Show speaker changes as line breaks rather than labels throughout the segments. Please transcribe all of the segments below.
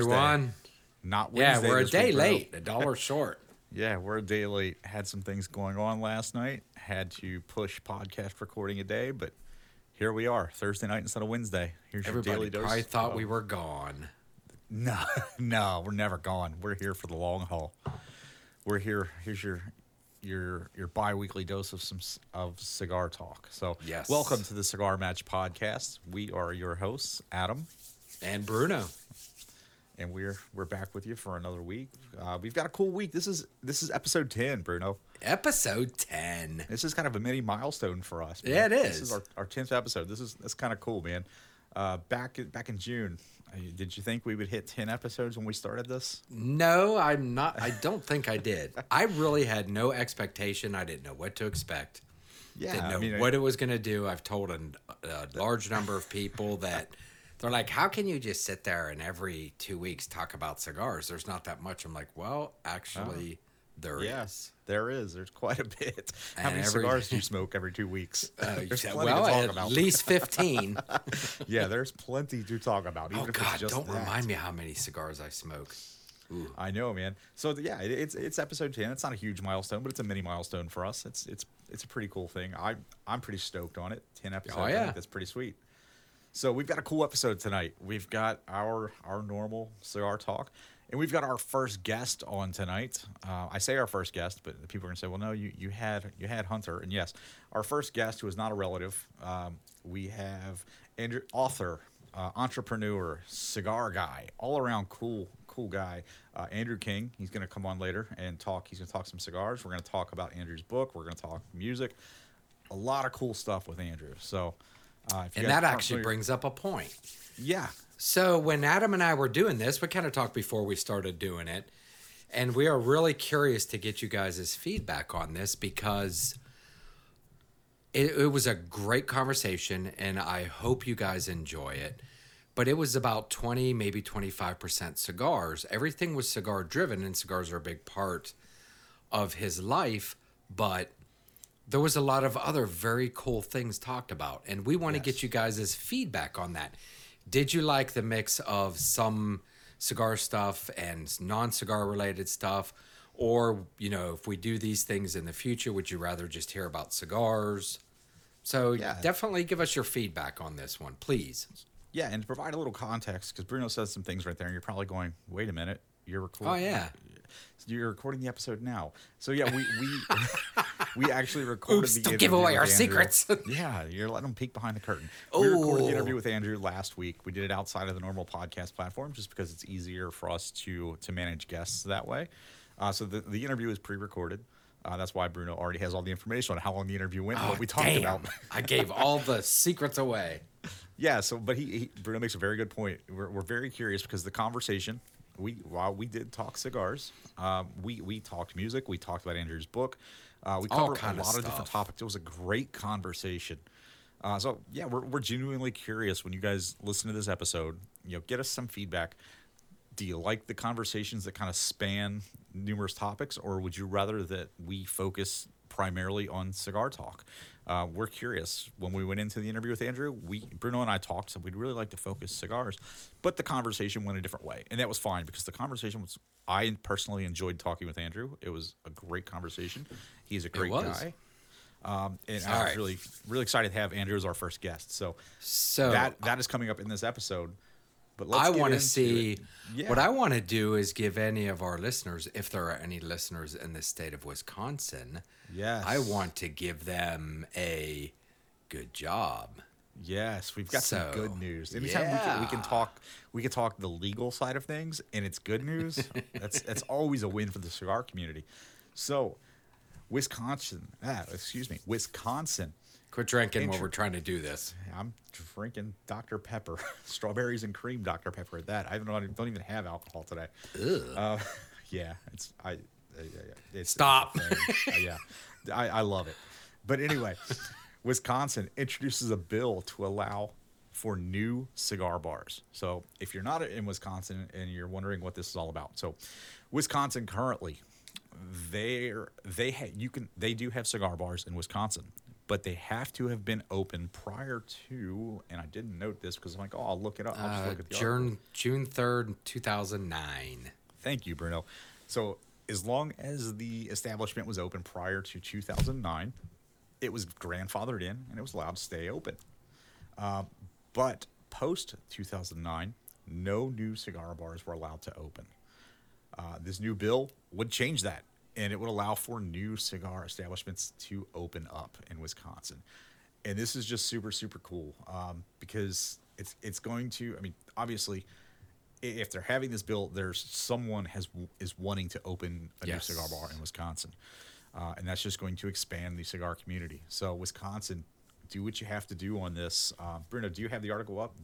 everyone.
Not Wednesday.
Yeah, we're a day
week,
late, a dollar short.
Yeah, we're a day late. Had some things going on last night. Had to push podcast recording a day, but here we are, Thursday night instead of Wednesday. Here's your
Everybody
daily dose.
probably thought
of-
we were gone.
No, no, we're never gone. We're here for the long haul. We're here. Here's your your your bi-weekly dose of some of cigar talk. So,
Yes.
welcome to the Cigar Match podcast. We are your hosts, Adam,
And Bruno.
And we're we're back with you for another week. Uh, we've got a cool week. This is this is episode 10, Bruno.
Episode 10.
This is kind of a mini milestone for us. man.
Yeah, it is.
This
is.
our, our 10th episode. This is that's kind of cool, man. Uh, back back in June, uh, did you think we would hit 10 episodes when we started this?
No, I'm not. I don't think I did. I really had no expectation. I didn't know what to expect.
Yeah,
didn't know
I mean,
what it was going to do. I've told a, a large number of people that they're like, "How can you just sit there and every two weeks talk about cigars? There's not that much." I'm like, "Well, actually, there is."
Yes, there is. There's quite a bit. How
And
many
every-
cigars do you smoke every two weeks?
Uh, said, well, at
about.
least fifteen.
yeah, there's plenty to talk about. Even
oh
if
God! Don't
that.
remind me how many cigars I smoke. Ooh.
I know, man. So yeah, it, it's it's episode ten. It's not a huge milestone, but it's a mini milestone for us. It's it's it's a pretty cool thing. I I'm pretty stoked on it. Ten episodes.
Oh, yeah.
think that's pretty sweet. So we've got a cool episode tonight. We've got our our normal cigar talk, and we've got our first guest on tonight. Uh, I say our first guest, but the people are gonna say, "Well, no, you you had you had Hunter." And yes, our first guest who is not a relative. Um, we have Andrew, author, uh, entrepreneur, cigar guy, all around cool cool guy. Uh, Andrew King. He's gonna come on later and talk. He's gonna talk some cigars. We're gonna talk about Andrew's book. We're gonna talk music. A lot of cool stuff with Andrew. So. Uh,
And that actually
familiar-
brings up a point.
yeah,
So when Adam and I were doing this, we kind of talked before we started doing it, and we are really curious to get you guys' feedback on this because it, it was a great conversation, and I hope you guys enjoy it. But it was about twenty, maybe twenty-five percent cigars. Everything was cigar driven, and cigars are a big part of his life. But there was a lot of other very cool things talked about and we want to get you guys' feedback on that did you like the mix of some cigar stuff and non-cigar related stuff or you know if we do these things in the future would you rather just hear about cigars so
Yeah.
definitely give us your feedback on this one please
Yeah, and to provide a little context, because Bruno says some things right there, and you're probably going, "Wait a minute, you're recording."
Oh, yeah.
You're recording the episode now. So yeah, we we we actually recorded
Oops,
the
don't give away our
Andrew.
secrets.
yeah, you're letting them peek behind the curtain. We recorded the interview with Andrew last week. We did it outside of the normal podcast platform, just because it's easier for us to to manage guests that way. Uh, so the the interview is pre-recorded. Uh, that's why Bruno already has all the information on how long the interview went,
Oh,
what we talked
damn.
about.
i gave all the secrets away
Yeah, so but he, he Bruno makes a very good point. We're, we're very curious because the conversation we while we did talk cigars, um, we we talked music, we talked about Andrew's book, uh, we covered a
kind of
lot of different topics. It was a great conversation. Uh, so yeah, we're we're genuinely curious when you guys listen to this episode. You know, get us some feedback. Do you like the conversations that kind of span numerous topics, or would you rather that we focus primarily on cigar talk? Uh, we're curious. When we went into the interview with Andrew, we Bruno and I talked, so we'd really like to focus cigars, but the conversation went a different way, and that was fine because the conversation was. I personally enjoyed talking with Andrew. It was a great conversation. He's a great guy. Um, and
All
I was
right.
really, really excited to have Andrew as our first guest. So
so
that that is coming up in this episode. But let's
I want to see.
Yeah.
what I want to do is give any of our listeners, if there are any listeners in the state of Wisconsin,
Yes.
I want to give them a good job.
Yes, we've got some good news. Anytime we, can, we can talk, we can talk the legal side of things, and it's good news. that's that's always a win for the cigar community. So, Wisconsin, ah, excuse me, Wisconsin.
Quit drinking while we're trying to do this.
I'm drinking Dr Pepper, strawberries and cream Dr Pepper. At that, I don't, don't even have alcohol today. Uh, yeah, it's I. Uh, it's,
Stop.
it's. Uh, yeah, I, I love it. But anyway, Wisconsin introduces a bill to allow for new cigar bars. So if you're not in Wisconsin and you're wondering what this is all about, so Wisconsin currently, they're they ha- you can they do have cigar bars in Wisconsin, but they have to have been open prior to. And I didn't note this because I'm like, oh, I'll look it up. I'll just
Uh,
look at the.
June June third, two thousand nine.
Thank you, Bruno. So, as long as the establishment was open prior to 2009, it was grandfathered in and it was allowed to stay open. Uh, but post 2009, no new cigar bars were allowed to open. Uh, this new bill would change that, and it would allow for new cigar establishments to open up in Wisconsin. And this is just super, super cool um, because it's it's going to. I mean, obviously, if they're having this bill, there's someone has is wanting to open a
Yes.
new cigar bar in Wisconsin, uh, and that's just going to expand the cigar community. So, Wisconsin, do what you have to do on this. Uh, Bruno, do you have the article up?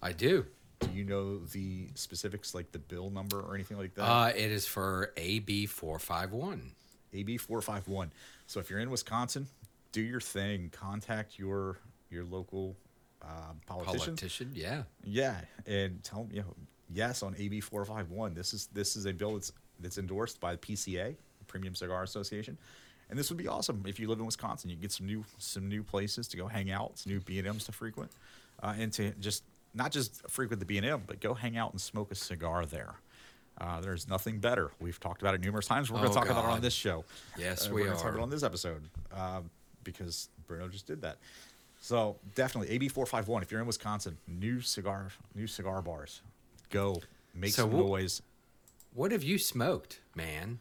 I do.
Do you know the specifics, like the bill number or anything like that?
Uh, it is for AB four five one.
AB four five one. So if you're in Wisconsin, do your thing. Contact your your local uh, politician.
Politician, yeah.
Yeah, and tell them you know yes on AB four five one. This is this is a bill that's that's endorsed by the PCA, Premium Cigar Association, and this would be awesome if you live in Wisconsin. You get some new some new places to go hang out, some new B and M's to frequent, uh, and to just not just frequent the B and M, but go hang out and smoke a cigar there. Uh, there's nothing better. We've talked about it numerous times. We're going
Oh,
to talk about it on this show.
Yes,
Uh,
we
we're gonna talk about it on this episode um, because Bruno just did that. So definitely AB four five one. If you're in Wisconsin, new cigar new cigar bars, go make
So
some noise.
What have you smoked, man?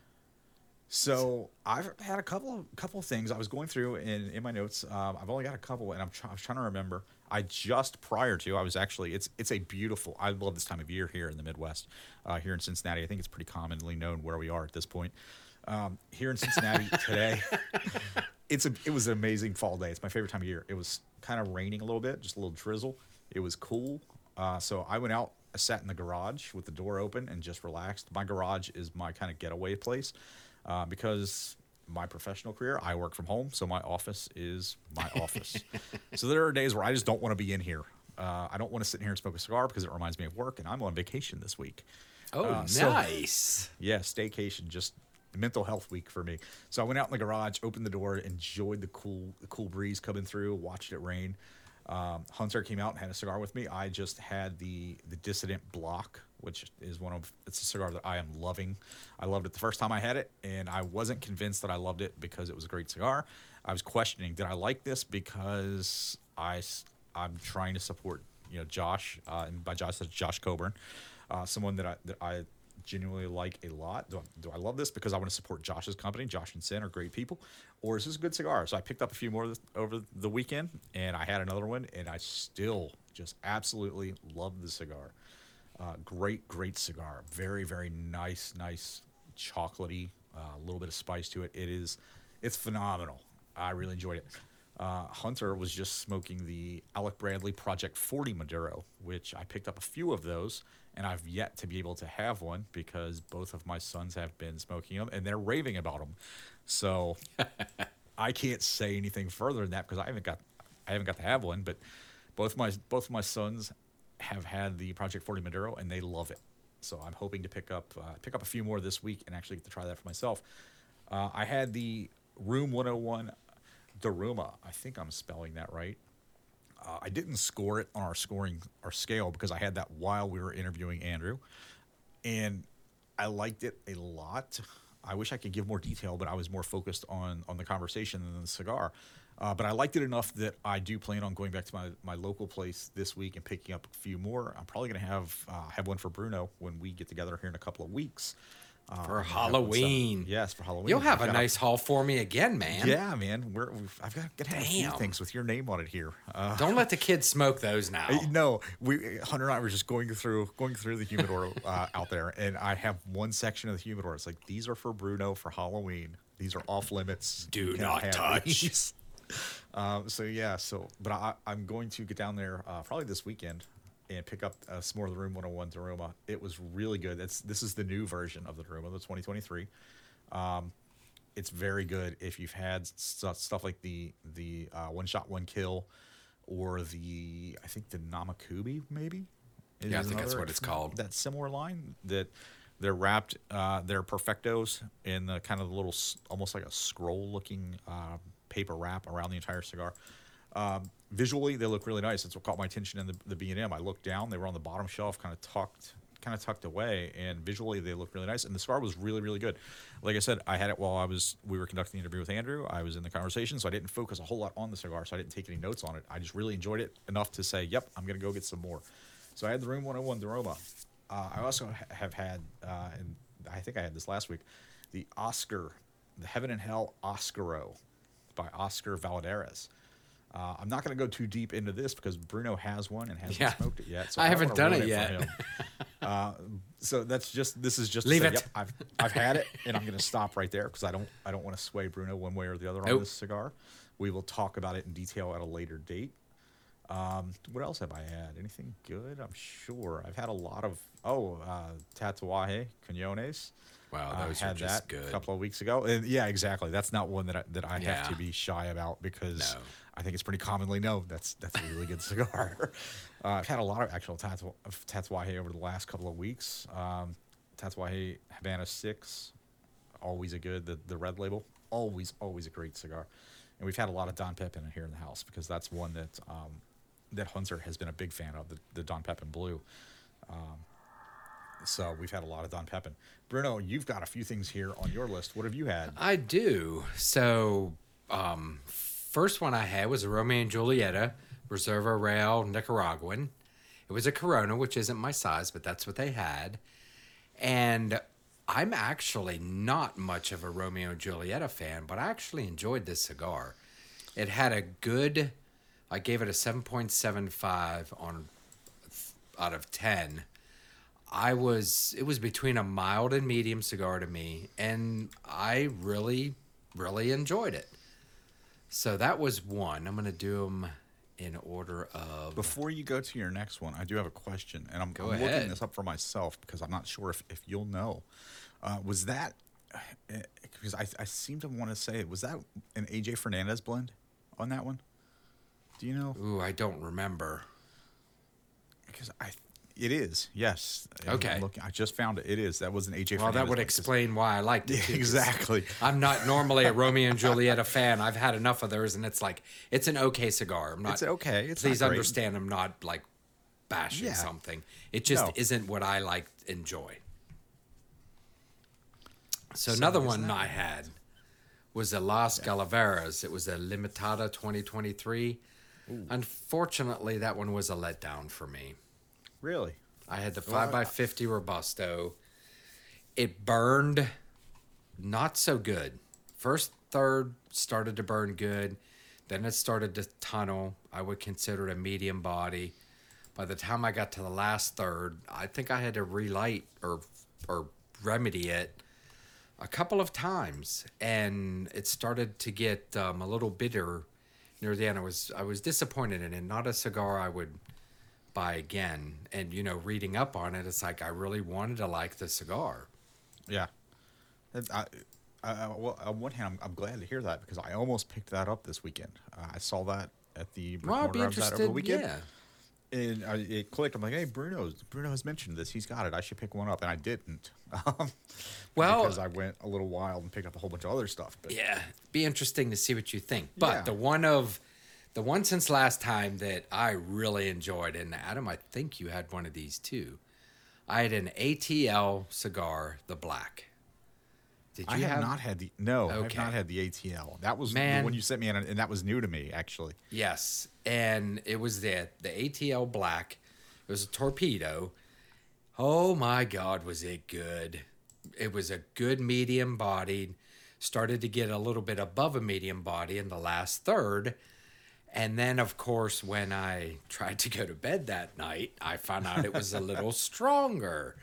So I've had a couple of couple of things I was going through in in my notes. Um, I've only got a couple, and I'm try, I was trying to remember. I just prior to I was actually it's it's a beautiful. I love this time of year here in the Midwest, uh, here in Cincinnati. I think it's pretty commonly known where we are at this point. Um, here in Cincinnati today, it's a it was an amazing fall day. It's my favorite time of year. It was kind of raining a little bit, just a little drizzle. It was cool. Uh, so I went out, I sat in the garage with the door open and just relaxed. My garage is my kind of getaway place uh, because my professional career, I work from home, so my office is my office. so there are days where I just don't want to be in here. Uh, I don't want to sit in here and smoke a cigar because it reminds me of work, and I'm on vacation this week.
Oh,
Uh, so-
nice.
Yeah, staycation, just mental health week for me. So I went out in the garage, opened the door, enjoyed the cool, the cool breeze coming through, watched it rain. Um, Hunter came out and had a cigar with me. I just had the the Dissident Block, which is one of it's a cigar that I am loving. I loved it the first time I had it, and I wasn't convinced that I loved it because it was a great cigar. I was questioning, did I like this because I I'm trying to support you know Josh, uh, and by Josh that's Josh Coburn, uh, someone that I that I genuinely like a lot. Do I, do I love this because I want to support Josh's company? Josh and Sin are great people, or is this a good cigar? So I picked up a few more this, over the weekend, and I had another one, and I still just absolutely love the cigar. Uh, great, great cigar. Very, very nice, nice, chocolatey. uh, A little bit of spice to it. It is, it's phenomenal. I really enjoyed it. Uh, Hunter was just smoking the Alec Bradley Project 40 Maduro, which I picked up a few of those, and I've yet to be able to have one because both of my sons have been smoking them, and they're raving about them. So I can't say anything further than that because I haven't got I haven't got to have one, but both my both my sons have had the Project 40 Maduro and they love it. So I'm hoping to pick up uh, pick up a few more this week and actually get to try that for myself. Uh, I had the Room 101 Daruma. I think I'm spelling that right. Uh, I didn't score it on our scoring our scale because I had that while we were interviewing Andrew, and I liked it a lot. I wish I could give more detail, but I was more focused on on the conversation than the cigar. Uh, but I liked it enough that I do plan on going back to my, my local place this week and picking up a few more. I'm probably going to have uh, have one for Bruno when we get together here in a couple of weeks. Uh,
For
I'm gonna have one set-
Halloween.
Yes, for Halloween.
You'll have
I've
a nice haul for me again, man.
Yeah, man. We're, we've, I've got, to have a few things with your name on it here. Uh,
Don't let the kids smoke those now.
uh, No, we Hunter and I were just going through going through the humidor uh, out there, and I have one section of the humidor. It's like these are for Bruno for Halloween. These are off limits.
Do not touch.
Um, so yeah, so but I, I'm going to get down there uh, probably this weekend and pick up uh, some more of the Room 101 Daruma. It was really good. That's this is the new version of the Daruma, the 2023 it's very good if you've had stuff, stuff like the the uh, one shot one kill or the I think the Namakubi maybe.
Yeah, I think that's what it's called.
That similar line that they're wrapped. Uh, they're perfectos in the kind of the little almost like a scroll looking uh, paper wrap around the entire cigar. Um, visually, they look really nice. That's what caught my attention in the, the B&M. I looked down; they were on the bottom shelf, kind of tucked, kind of tucked away, and visually they look really nice. And the cigar was really, really good. Like I said, I had it while I was we were conducting the interview with Andrew. I was in the conversation, so I didn't focus a whole lot on the cigar, so I didn't take any notes on it. I just really enjoyed it enough to say, "Yep, I'm gonna go get some more." So I had the Room 101 Daruma. Uh, I also ha- have had, uh, and I think I had this last week, the Oscar, the Heaven and Hell Oscaro by Oscar Valadares. Uh, I'm not going to go too deep into this because Bruno has one and hasn't
Yeah.
smoked it yet.
So I
don't
haven't done it yet.
uh, so that's just this is just
Leave
say,
it.
Yep, I've I've had it, and I'm going to stop right there because I don't I don't want to sway Bruno one way or the other on this cigar. We will talk about it in detail at a later date. Um, what else have I had? Anything good? I'm sure I've had a lot of oh uh, Tatuaje Quinones.
Wow,
I
those are
had
just
that
good.
a couple of weeks ago. And yeah, exactly. That's not one that I, that I have
Yeah.
to be shy about because
No.
I think it's pretty commonly known that's that's a really good cigar. Uh, I've had a lot of actual tatu- of Tatuaje over the last couple of weeks. Um, Tatuaje Havana Six, always a good. The the red label, always always a great cigar. And we've had a lot of Don Pepin here in the house because that's one that um, that Hunter has been a big fan of the, the Don Pepin Blue. So we've had a lot of Don Pepin. Bruno, you've got a few things here on your list. What have you had?
I do. So, um, first one I had was a Romeo and Julieta Reserva Real Nicaraguan. It was a Corona, which isn't my size, but that's what they had. And I'm actually not much of a Romeo and Julieta fan, but I actually enjoyed this cigar. It had a good, I gave it a 7.75 on out of 10. I was it was between a mild and medium cigar to me and I really really enjoyed it. So that was one. I'm going to do them in order of
Before you go to your next one, I do have a question, and I'm, I'm looking this up for myself because I'm not sure if, if you'll know. Uh, was that because I, I seem to want to say was that an AJ Fernandez blend on that one? Do you know?
Ooh, I don't remember.
Because I it is yes.
Okay.
looking- I just found it. It is. That was an AJ.
Well, that would
'cause-
explain why I liked it. too,
exactly.
I'm not normally a Romeo and Julieta fan. I've had enough of theirs, and it's like it's an okay cigar. I'm not.
It's okay. It's
please understand. I'm not like bashing
Yeah.
something. It just
No.
isn't what I like enjoy. So,
So
another one. I had was a Las Calaveras. It was a Limitada 2023. Unfortunately, that one was a letdown for me.
Really.
I had the
Well,
5x50 Robusto. It burned not so good. First third started to burn good. Then it started to tunnel. I would consider it a medium body. By the time I got to the last third, I think I had to relight or or remedy it a couple of times, and it started to get um, a little bitter near the end. I was I was disappointed in it. Not a cigar I would buy again. And you know, reading up on it, it's like I really wanted to like the cigar.
Yeah. I, I, I- well, on one hand, I'm, I'm glad to hear that because I almost picked that up this weekend. Uh, I saw that at the
Well, I'd be
mortar I was at over the
interested.
weekend,
Yeah.
and I, it clicked. I'm like, "Hey, Bruno, Bruno has mentioned this. He's got it. I should pick one up," and I didn't. Um,
Well-
because I went a little wild and picked up a whole bunch of other stuff. But
Yeah, be interesting to see what you think. But
Yeah.
the one of the one since last time that I really enjoyed, and Adam, I think you had one of these too. I had an ATL cigar, the black. Did you
I have, not had the no.
okay.
I've not had the ATL. That was
Man.
the one you sent me, and, and that was new to me actually.
Yes, and it was the the ATL black. It was a torpedo. Oh my God, was it good? It was a good medium bodied. Started to get a little bit above a medium body in the last third. And then, of course, when I tried to go to bed that night, I found out it was a little stronger.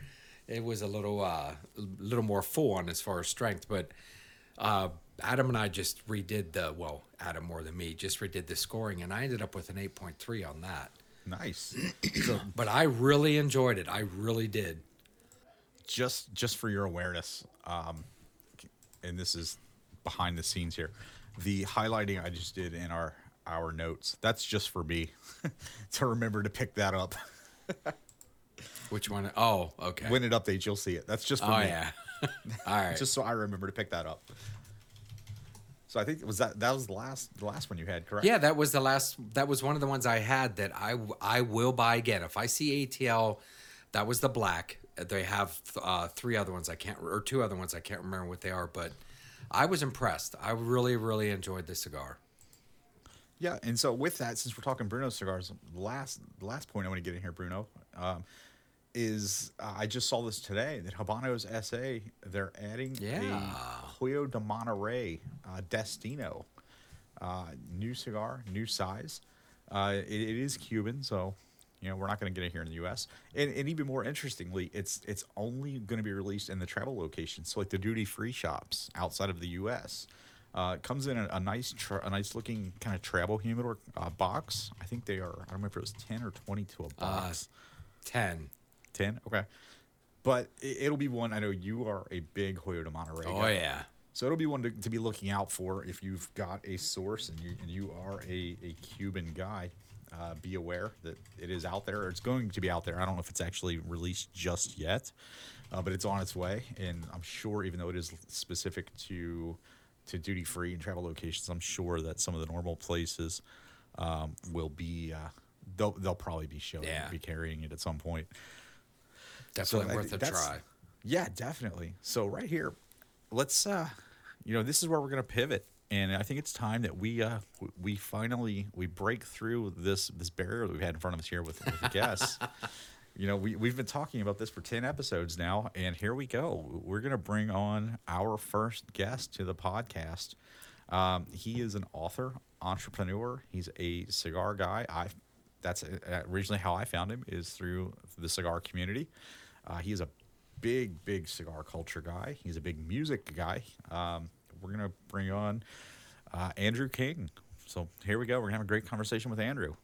It was a little, uh, a little more full on as far as strength. But uh, Adam and I just redid the well, Adam more than me, just redid the scoring, and I ended up with an eight point three on that.
Nice. so
But I really enjoyed it. I really did.
just just for your awareness, um, and this is behind the scenes here, the highlighting I just did in our our notes. That's just for me to remember to pick that up.
Which one? Oh, okay.
When it updates, you'll see it. That's just for
oh
me.
yeah. All right.
Just so I remember to pick that up. So I think it was that that was the last the last one you had, correct?
Yeah, that was the last. That was one of the ones I had that I I will buy again if I see ATL. That was the black. They have uh, three other ones I can't or two other ones I can't remember what they are, but I was impressed. I really really enjoyed the cigar.
Yeah, and so with that, since we're talking Bruno cigars, last last point I want to get in here, Bruno, um, is uh, I just saw this today that Habanos SA they're adding
Yeah.
a Hoyo de Monterrey uh, Destino, uh, new cigar, new size. Uh, it, it is Cuban, so you know we're not going to get it here in the U.S. And, and even more interestingly, it's it's only going to be released in the travel locations, so like the duty free shops outside of the U.S. Uh, it comes in a, a nice, tra- a nice looking kind of travel humidor uh, box. I think they are. I don't remember if it was ten or twenty to a
Uh,
box.
Ten.
10 okay but it, it'll be one i know you are a big hoyo de monterrey
Oh
guy.
yeah.
so it'll be one to, to be looking out for if you've got a source and you and you are a, a cuban guy uh, be aware that it is out there it's going to be out there i don't know if it's actually released just yet uh, but it's on its way and i'm sure even though it is specific to to duty free and travel locations i'm sure that some of the normal places um, will be uh, they'll, they'll probably be showing
Yeah.
be carrying it at some point
Definitely
I
worth a try.
Yeah, definitely. So right here, let's uh you know, this is where we're to pivot and I think it's time that we uh we finally we break through this this barrier that we've had in front of us here with, with the guests. you know, we we've been talking about this for 10 episodes now and here we go. We're going to bring on our first guest to the podcast. Um, he is an author, entrepreneur. He's a cigar guy. I that's uh, originally how I found him is through the cigar community. Uh, he is a big, big cigar culture guy. He's a big music guy. Um, we're gonna bring on uh, Andrew King. So here we go. We're gonna have a great conversation with Andrew.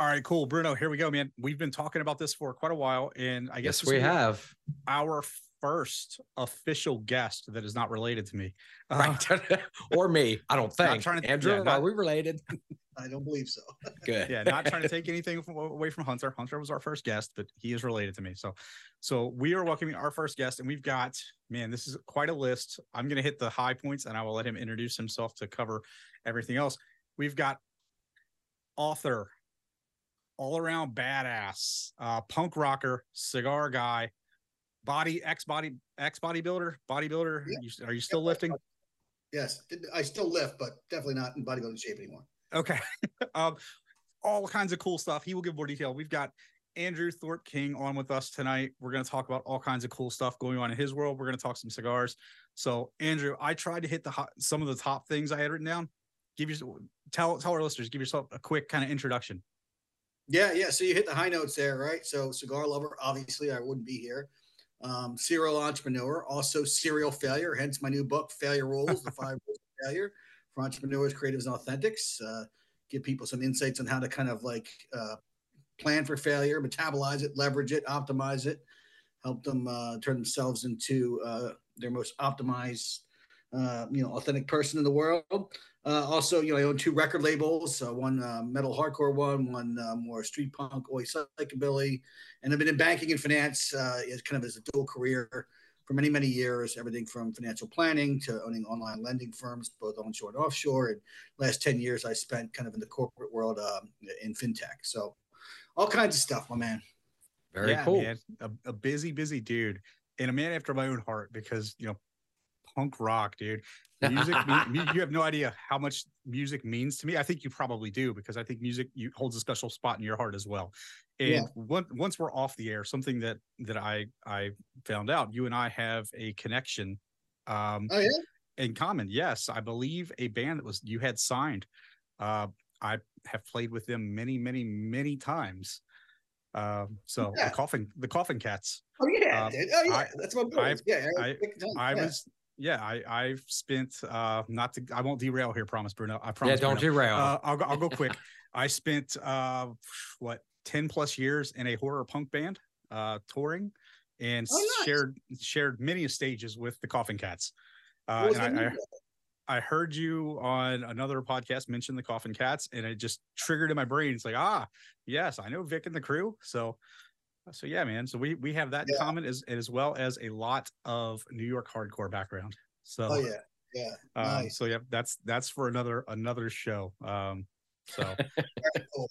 All right, cool, Bruno. Here we go, man. We've been talking about this for quite a while, and I guess
Yes, we have.
our first official guest that is not related to me. Uh,
Right. or me. I don't think.
trying to-
Andrew,
yeah, not-
are we related?
I don't believe so.
Good.
yeah, not trying to take anything from, away from Hunter. Hunter was our first guest, but he is related to me. So, so we are welcoming our first guest, and we've got man, this is quite a list. I'm going to hit the high points, and I will let him introduce himself to cover everything else. We've got author, all around badass, uh, punk rocker, cigar guy, body ex body ex bodybuilder, bodybuilder.
Yeah.
You, are you still lifting?
Yes, I still lift, but definitely not in bodybuilding shape anymore.
Okay. um, all kinds of cool stuff. He will give more detail. We've got Andrew Thorp King on with us tonight. We're going to talk about all kinds of cool stuff going on in his world. We're going to talk some cigars. So, Andrew, I tried to hit the hot, some of the top things I had written down. Give you tell tell our listeners, give yourself a quick kind of introduction.
Yeah, yeah. So you hit the high notes there, right? So cigar lover, obviously, I wouldn't be here. Um, serial entrepreneur, also serial failure. Hence my new book, Failure Rules: The Five Rules of Failure for Entrepreneurs, Creatives, and Authentics. Uh, give people some insights on how to kind of like uh, plan for failure, metabolize it, leverage it, optimize it, help them uh, turn themselves into uh, their most optimized, uh, you know, authentic person in the world. Uh, also, you know, I own two record labels, uh, one uh, metal hardcore one, one uh, more street punk, oi psychobilly, and I've been in banking and finance uh, as kind of as a dual career for many, many years. Everything from financial planning to owning online lending firms, both onshore and offshore. And last ten years, I spent kind of in the corporate world um, in fintech. So, all kinds of stuff, my man.
Very
Yeah,
cool.
man. A, a busy, busy dude, and a man after my own heart because you know, punk rock, dude. Music, me- you have no idea how much music means to me. I think you probably do because I think music you, holds a special spot in your heart as well. And
Yeah.
once once we're off the air, something that that I I found out, you and I have a connection. Um,
Oh yeah,
in common. Yes, I believe a band that was you had signed. Uh, I have played with them many, many, many times. Um, so
Yeah.
the coffin, the coffin cats.
oh yeah,
Um,
dude. oh yeah.
I-
That's my boys.
I've-
yeah,
I- I
yeah.
was, yeah, I I've spent uh not to I won't derail here, promise Bruno. I
Yeah, don't
Bruno.
derail.
Uh, I'll go. I'll go quick. I spent uh what ten plus years in a horror punk band, uh, touring, and
Oh, nice.
shared shared many stages with the Coffin Cats. Uh, and I, I? I heard you on another podcast mention the Coffin Cats, and it just triggered in my brain. It's like, ah, yes, I know Vic and the crew. So, so yeah, man. So we we have that in common as as well as a lot of New York hardcore background. So
Oh yeah. Yeah,
Um,
nice.
So yeah, that's that's for another another show. Um, so
Very cool.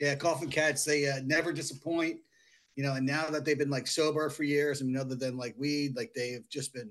Yeah, Coffin Cats, they uh, never disappoint. You know, and now that they've been like sober for years, I mean, other than like weed, like they've just been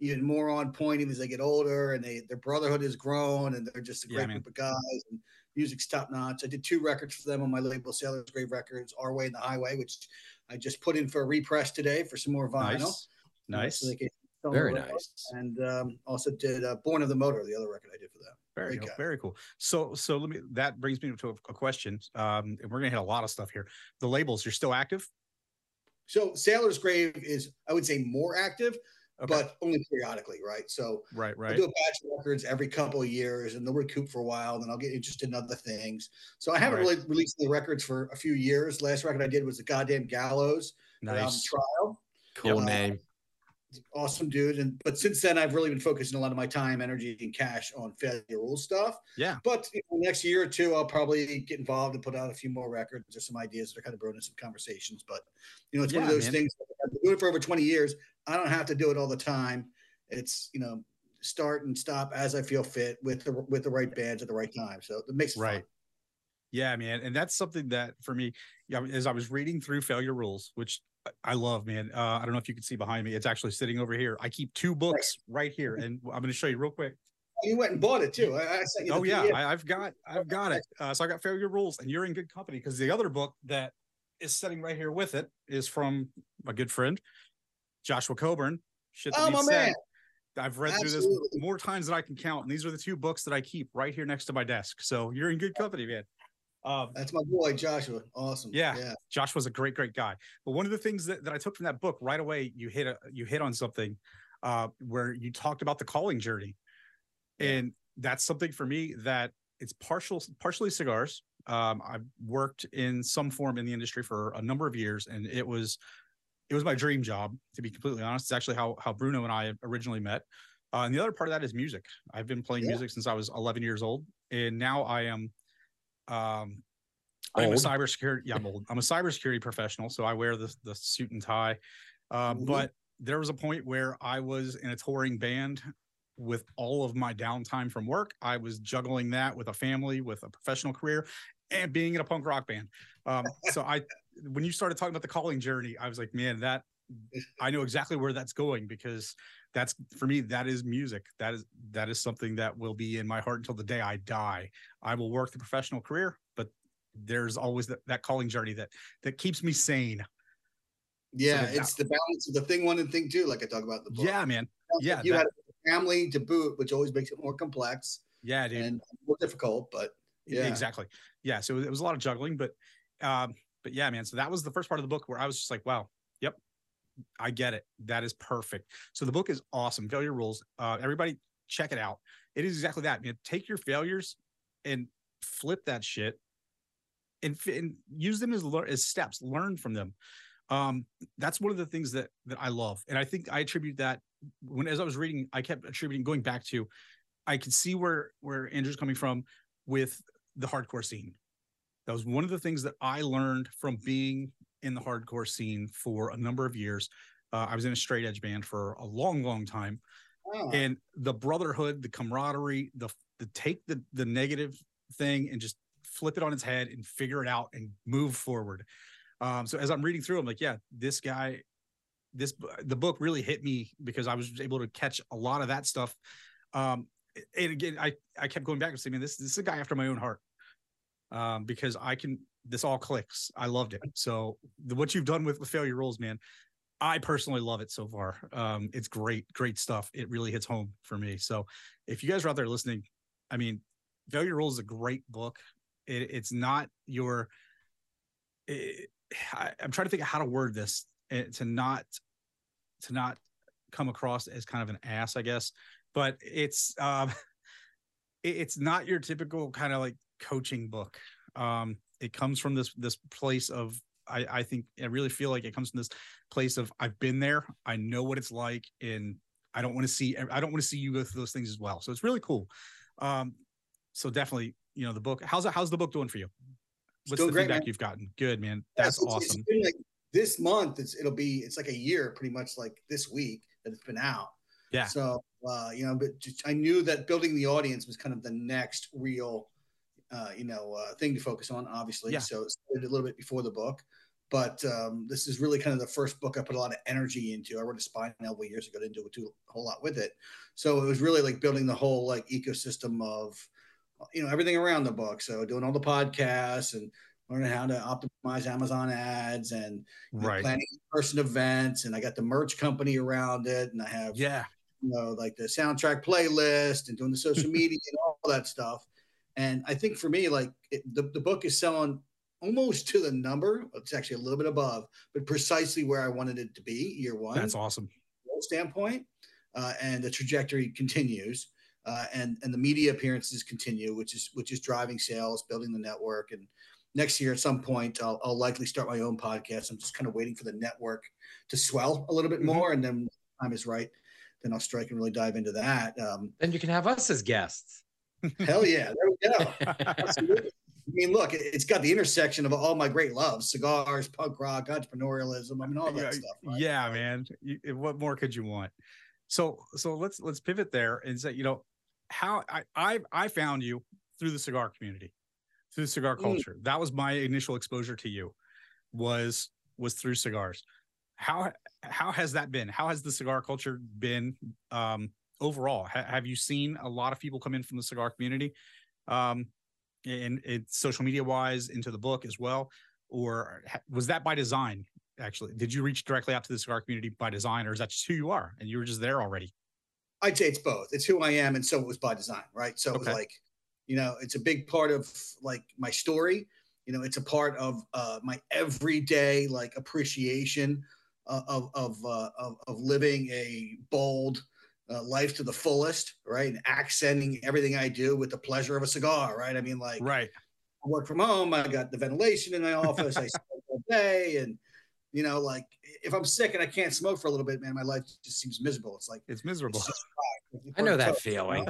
even more on point even as they get older, and they their brotherhood has grown, and they're just a great
man.
group of guys, and music's top notch. I did two records for them on my label, Sailor's Grave Records, Our Way and the Highway, which I just put in for a repress today for some more vinyl.
nice,
Uh,
nice,
so they can sell
Very nice.
And um, also did uh, Born of the Motor, the other record I did for them.
very cool, very cool. So so let me that brings me to a, a question. Um, and we're gonna hit a lot of stuff here. The labels, you're still active,
So Sailor's Grave is, I would say, more active,
Okay.
but only periodically, right? So
right, right.
I do a batch of records every couple of years, and they'll recoup for a while, and then I'll get interested in other things. So I haven't
Right.
really released the records for a few years. Last record I did was the Goddamn Gallows
nice.
trial.
Cool
Yeah.
name.
Awesome dude, and but since then I've really been focusing a lot of my time, energy, and cash on failure rules stuff.
Yeah,
But you know, next year or two, I'll probably get involved and put out a few more records. There's some ideas that are kind of brewing in some conversations. But you know, it's one of those
man.
things. I've been doing it for over 20 years. I don't have to do it all the time. It's you know, start and stop as I feel fit with the with the right bands at the right time. So it makes it fun.
Right. Yeah, man, and that's something that for me, yeah, as I was reading through Failure Rules, which I- love, man. Uh, I don't know if you can see behind me; it's actually sitting over here. I keep two books right here, and I'm going to show you real quick.
You went and bought it too. I, I.
Oh yeah, I, I've got, I've got it. Uh, so I got Failure Rules, and you're in good company because the other book that is sitting right here with it is from my good friend Joshua Coburn. Shit that
Oh, my
said.
man.
I've read through this more times than I can count, and these are the two books that I keep right here next to my desk. So you're in good company, man. Um,
That's my boy Joshua. Awesome.
Yeah.
Yeah.
Josh was a great, great guy. But one of the things that, that I took from that book right away, you hit a, you hit on something uh, where you talked about the calling journey, and that's something for me that it's partial, partially cigars. Um, I've worked in some form in the industry for a number of years, and it was it was my dream job to be completely honest. It's actually how how Bruno and I originally met. Uh, and the other part of that is music. I've been playing
Yeah.
music since I was 11 years old, and now I am um I'm a cybersecurity. Yeah, I'm old. I'm a cybersecurity professional, so I wear the the suit and tie. Uh,
Mhm.
But there was a point where I was in a touring band with all of my downtime from work. I was juggling that with a family, with a professional career, and being in a punk rock band. Um, so I, when you started talking about the calling journey, I was like, man, that I know exactly where that's going because that's for me. That is music. That is that is something that will be in my heart until the day I die. I will work the professional career, but there's always that, that calling journey that that keeps me sane.
Yeah.
that-
it's the balance of the thing one and thing two, like I talk about in the book.
Yeah, man. yeah,
You
that-
had a family to boot, which always makes it more complex
Yeah, dude.
and more difficult. But yeah.
Exactly. Yeah. So it was a lot of juggling, but um, but yeah, man. So that was the first part of the book where I was just like, wow, yep, I get it. That is perfect. So the book is awesome. Failure rules. Uh, everybody check it out. It is exactly that. Man, take your failures and flip that shit and, and use them as as steps. Learn from them. Um, that's one of the things that that I love, and I think I attribute that when as I was reading, I kept attributing going back to, I could see where where Andrew's coming from with the hardcore scene. That was one of the things that I learned from being in the hardcore scene for a number of years. Uh, I was in a straight edge band for a long, long time,
Oh,
and the brotherhood, the camaraderie, the the take the the negative thing and just flip it on its head and figure it out and move forward. Um, so as I'm reading through, I'm like, yeah, this guy, this the book really hit me because I was able to catch a lot of that stuff. Um, and again, I I kept going back and saying, man, this this is a guy after my own heart. Um, because I can, this all clicks. I loved it. So the, what you've done with, with failure rules, man, I personally love it so far. Um, it's great, great stuff. It really hits home for me. So if you guys are out there listening, I mean, failure rules is a great book. It, it's not your, it, I, I'm trying to think of how to word this eh, to not, to not come across as kind of an ass, I guess, but it's, um, it- it's not your typical kind of like coaching book. Um, it comes from this this place of I, I think I really feel like it comes from this place of I've been there, I know what it's like, and I don't want to see I don't want to see you go through those things as well. So it's really cool. Um, so definitely, you know, the book. How's how's the book doing for you? What's
doing
the
great,
feedback
man.
you've gotten? Good, man.
Yeah,
That's
it's- it's
awesome.
been like this month, it's it'll be it's like a year pretty much like this week that it's been out.
Yeah.
So uh, you know, but just, I knew that building the audience was kind of the next real, uh, you know, uh, thing to focus on. Obviously,
Yeah.
so a little bit before the book, but um, this is really kind of the first book I put a lot of energy into. I wrote a spine elbow years ago, didn't do a whole lot with it, so it was really like building the whole like ecosystem of, you know, everything around the book. So doing all the podcasts and learning how to optimize Amazon ads and know,
Right.
planning in-person events, and I got the merch company around it, and I have
Yeah.
you know, like the soundtrack playlist and doing the social media and all that stuff. And I think for me, like it, the, the book is selling almost to the number. It's actually a little bit above, but precisely where I wanted it to be year one
That's awesome.
standpoint, uh, and the trajectory continues, uh, and and the media appearances continue, which is which is driving sales, building the network, and next year at some point I'll, I'll likely start my own podcast. I'm just kind of waiting for the network to swell a little bit
Mhm.
more, and then time is right, then I'll strike and really dive into that. Um,
Then you can have us as guests.
Hell yeah, there we go. Absolutely. I mean, look, it- it's got the intersection of all my great loves: cigars, punk rock, entrepreneurialism. I mean, all that
yeah,
stuff. right?
yeah, man. You, what more could you want? So, so let's let's pivot there and say, you know, how I I I found you through the cigar community, through the cigar
Mm.
culture. That was my initial exposure to you, was was through cigars. How how has that been? How has the cigar culture been um, overall? Ha- have you seen a lot of people come in from the cigar community, um, and it's social media wise into the book as well, or ha- was that by design? Actually, did you reach directly out to the cigar community by design, or is that just who you are and you were just there already?
I'd say it's both. It's who I am, and so it was by design, right? So it was like, you know, it's a big part of like my story. You know, it's a part of uh, my everyday like appreciation uh, of of, uh, of of living a bold uh, life to the fullest, right? And accenting everything I do with the pleasure of a cigar, right? I mean, like
Right.
I work from home. I got the ventilation in my office. I smoke all day, and you know, like if I'm sick and I can't smoke for a little bit, man, my life just seems miserable. It's like
It's miserable.
it's.
I know that
So-
feeling.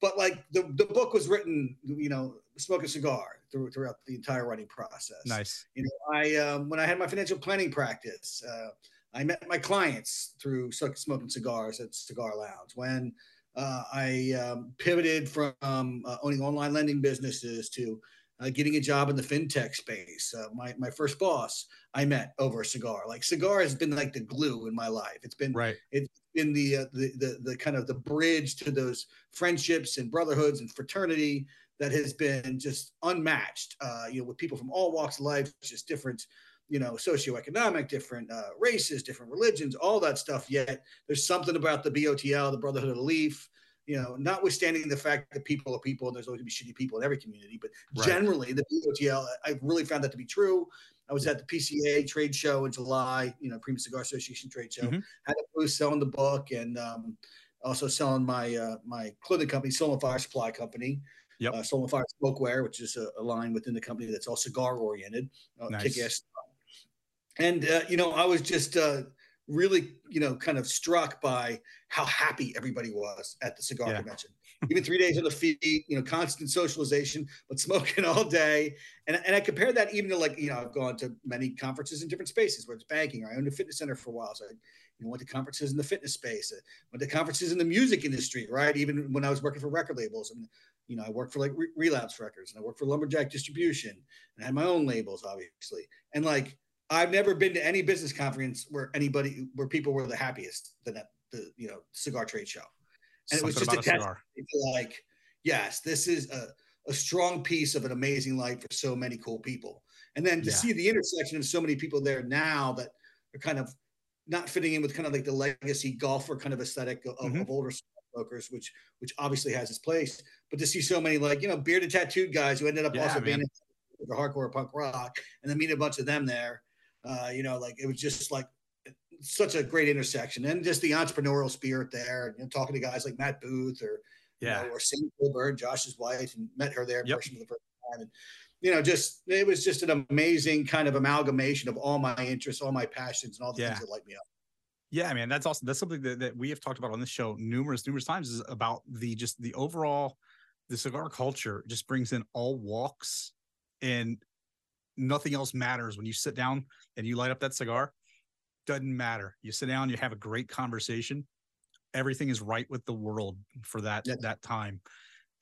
but like the, the book was written, you know, smoke a cigar through, throughout the entire writing process.
Nice.
You know, I um, when I had my financial planning practice, uh, I met my clients through smoking cigars at Cigar Lounge. When uh, I um, pivoted from uh, owning online lending businesses to uh, getting a job in the fintech space, uh, my my first boss I met over a cigar. Like cigar has been like the glue in my life. It's been
Right.
in the, uh, the the the kind of the bridge to those friendships and brotherhoods and fraternity that has been just unmatched. Uh, you know, with people from all walks of life, just different, you know, socioeconomic, different uh, races, different religions, all that stuff. Yet there's something about the BOTL, the Brotherhood of the Leaf. You know, notwithstanding the fact that people are people, and there's always gonna be shitty people in every community, but
Right.
generally the BOTL, I really found that to be true. I was at the PCA trade show in July, you know, Premium Cigar Association trade show
Mhm.
had a booth selling the book and um, also selling my uh, my clothing company, Soul and Fire Supply Company.
Yep.
Uh, Soul and Fire Smokeware, which is a, a line within the company that's all cigar oriented. Uh,
Nice.
kick-ass. And uh, you know, I was just uh, really, you know, kind of struck by how happy everybody was at the cigar
Yeah.
convention. Even three days on the feet, you know, constant socialization, but smoking all day. And, and I compare that even to like, you know, I've gone to many conferences in different spaces where it's banking. Or I owned a fitness center for a while. So I you know, went to conferences in the fitness space, uh, went to conferences in the music industry, right? Even when I was working for record labels. And, you know, I worked for like Re- Relapse Records and I worked for Lumberjack Distribution and I had my own labels, obviously. And like, I've never been to any business conference where anybody, where people were the happiest than at the, you know, cigar trade show. And it was just a
a.
It's like, yes, this is a, a strong piece of an amazing life for so many cool people. And then to
Yeah.
see the intersection of so many people there now that are kind of not fitting in with kind of like the legacy golfer kind of aesthetic of,
Mhm.
of older smokers, which which obviously has its place. But to see so many like you know bearded tattooed guys who ended up
Yeah,
also
man.
being the hardcore punk rock, and then meet a bunch of them there, uh, you know, like it was just like such a great intersection, and just the entrepreneurial spirit there. You know, talking to guys like Matt Booth or you
Yeah.
know, or Cindy Gilbert, Josh's wife, and met her there
Yep.
for the first time. And, you know, just it was just an amazing kind of amalgamation of all my interests, all my passions, and all the
Yeah.
things that light me up.
Yeah, man, that's awesome. That's something that, that we have talked about on this show numerous, numerous times is about the just the overall the cigar culture just brings in all walks and nothing else matters when you sit down and you light up that cigar. Doesn't matter. You sit down, you have a great conversation. everything is right with the world for that
Yes.
that time.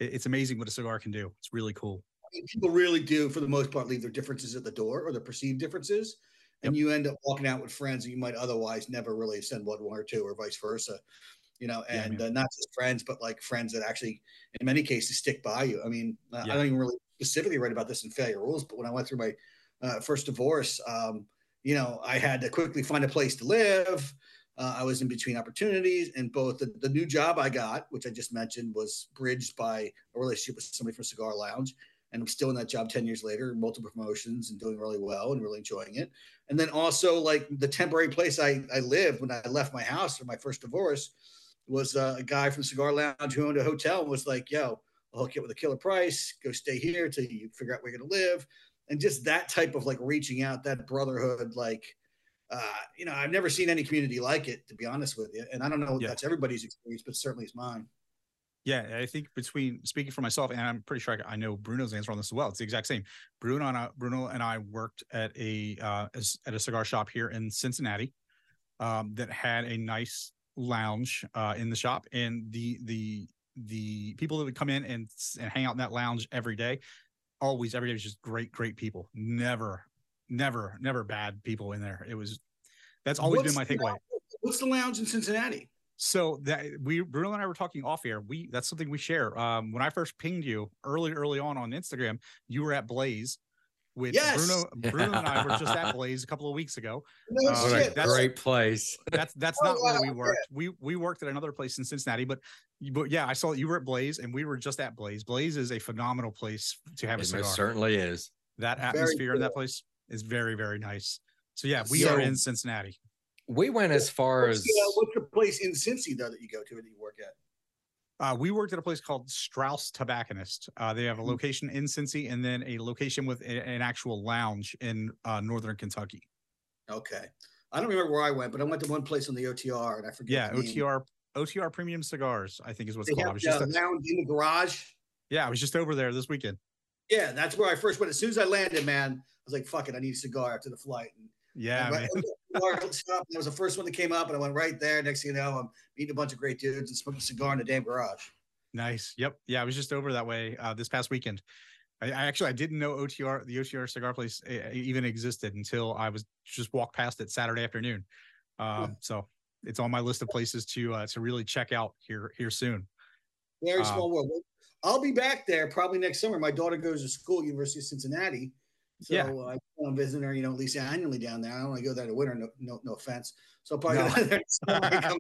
It- it's amazing what a cigar can do. It's really cool.
I mean, people really do, for the most part, leave their differences at the door or their perceived differences, and you end up walking out with friends that you might otherwise never really send one, one or two, or vice versa. You know, and
man.
uh, not just friends, but like friends that actually, in many cases, stick by you. I mean,
Yeah.
I don't even really specifically write about this in Failure Rules, but when I went through my uh, first divorce, um, you know, I had to quickly find a place to live. Uh, I was in between opportunities, and both the, the new job I got, which I just mentioned, was bridged by a relationship with somebody from Cigar Lounge and I'm still in that job 10 years later, multiple promotions and doing really well and really enjoying it. And then also like the temporary place I, I lived when I left my house for my first divorce was uh, a guy from Cigar Lounge who owned a hotel and was like, yo, I'll hook you up with a killer price, go stay here till you figure out where you're going to live. And just that type of like reaching out, that brotherhood, like, uh, you know, I've never seen any community like it, to be honest with you. And I don't know if
Yeah.
that's everybody's experience, but certainly it's mine.
Yeah, I think between speaking for myself, and I'm pretty sure I, I know Bruno's answer on this as well. It's the exact same. Bruno and I, Bruno and I worked at a uh, at a cigar shop here in Cincinnati um, that had a nice lounge uh, in the shop, and the the the people that would come in and and hang out in that lounge every day, always every day was just great, great people. Never, never, never bad people in there. It was that's always
What's
been my
the
takeaway.
lounge- What's the lounge in Cincinnati?
So that we Bruno and I were talking off air. We that's something we share. Um, when I first pinged you early, early on on Instagram, you were at Blaze. With
Yes.
Bruno, Bruno and I were just at Blaze a couple of weeks ago.
No
Uh,
shit.
that's-
great place.
That's that's
Oh,
not where
wow,
we
yeah.
worked. We we worked at another place in Cincinnati, but but yeah, I saw you were at Blaze, and we were just at Blaze. Blaze is a phenomenal place to have a
It
cigar.
most certainly is.
That
Very
atmosphere in that place is very very nice. So yeah, we are in Cincinnati.
We went as far
What's
as
the, uh, what's the place in Cincy though that you go to that you work at?
Uh, we worked at a place called Strauss Tobacconist. Uh, they have a
Hmm.
location in Cincy and then a location with a- an actual lounge in uh, northern Kentucky.
Okay, I don't remember where I went, but I went to one place on the OTR, and I forget.
Yeah. OTR OTR Premium Cigars, I think is what's
They
called. I was
lounge in the garage.
yeah, I was just over there this weekend.
Yeah, that's where I first went. As soon as I landed, man, I was like, "Fuck it, I need a cigar after the flight." And
Yeah,
I
man.
went to shop, and that was the first one that came up, and I went right there. Next thing you know, I'm meeting a bunch of great dudes and smoking a cigar in the damn garage.
Nice. Yep. Yeah, I was just over that way uh, this past weekend. I, I actually I didn't know OTR the OTR cigar place uh, even existed until I was just walked past it Saturday afternoon. Um, so it's on my list of places to uh, to really check out here here soon.
Very
Um,
small world. I'll be back there probably next summer. My daughter goes to school, University of Cincinnati. So
Yeah.
I plan on visiting her, you know, at least annually down there. I don't want to go there in the winter, no, no, no offense. So I'll probably
No.
go there and, come back,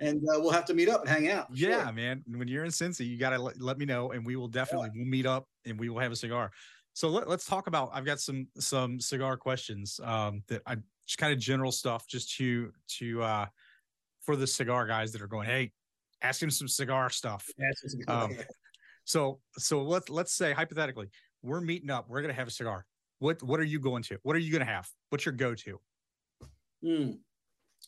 and uh, we'll have to meet up and hang out. for sure.
Yeah, man. When you're in Cincy, you gotta let, let me know, and we will definitely we'll meet up and we will have a cigar. So let, us talk about. I've got some some cigar questions um, that I just kind of general stuff, just to to uh, for the cigar guys that are going. Hey, ask him some cigar stuff.
That's just a good
Um. So so let's let's say hypothetically, we're meeting up. We're gonna have a cigar. What what are you going to? What are you gonna have? What's your go to?
Hmm.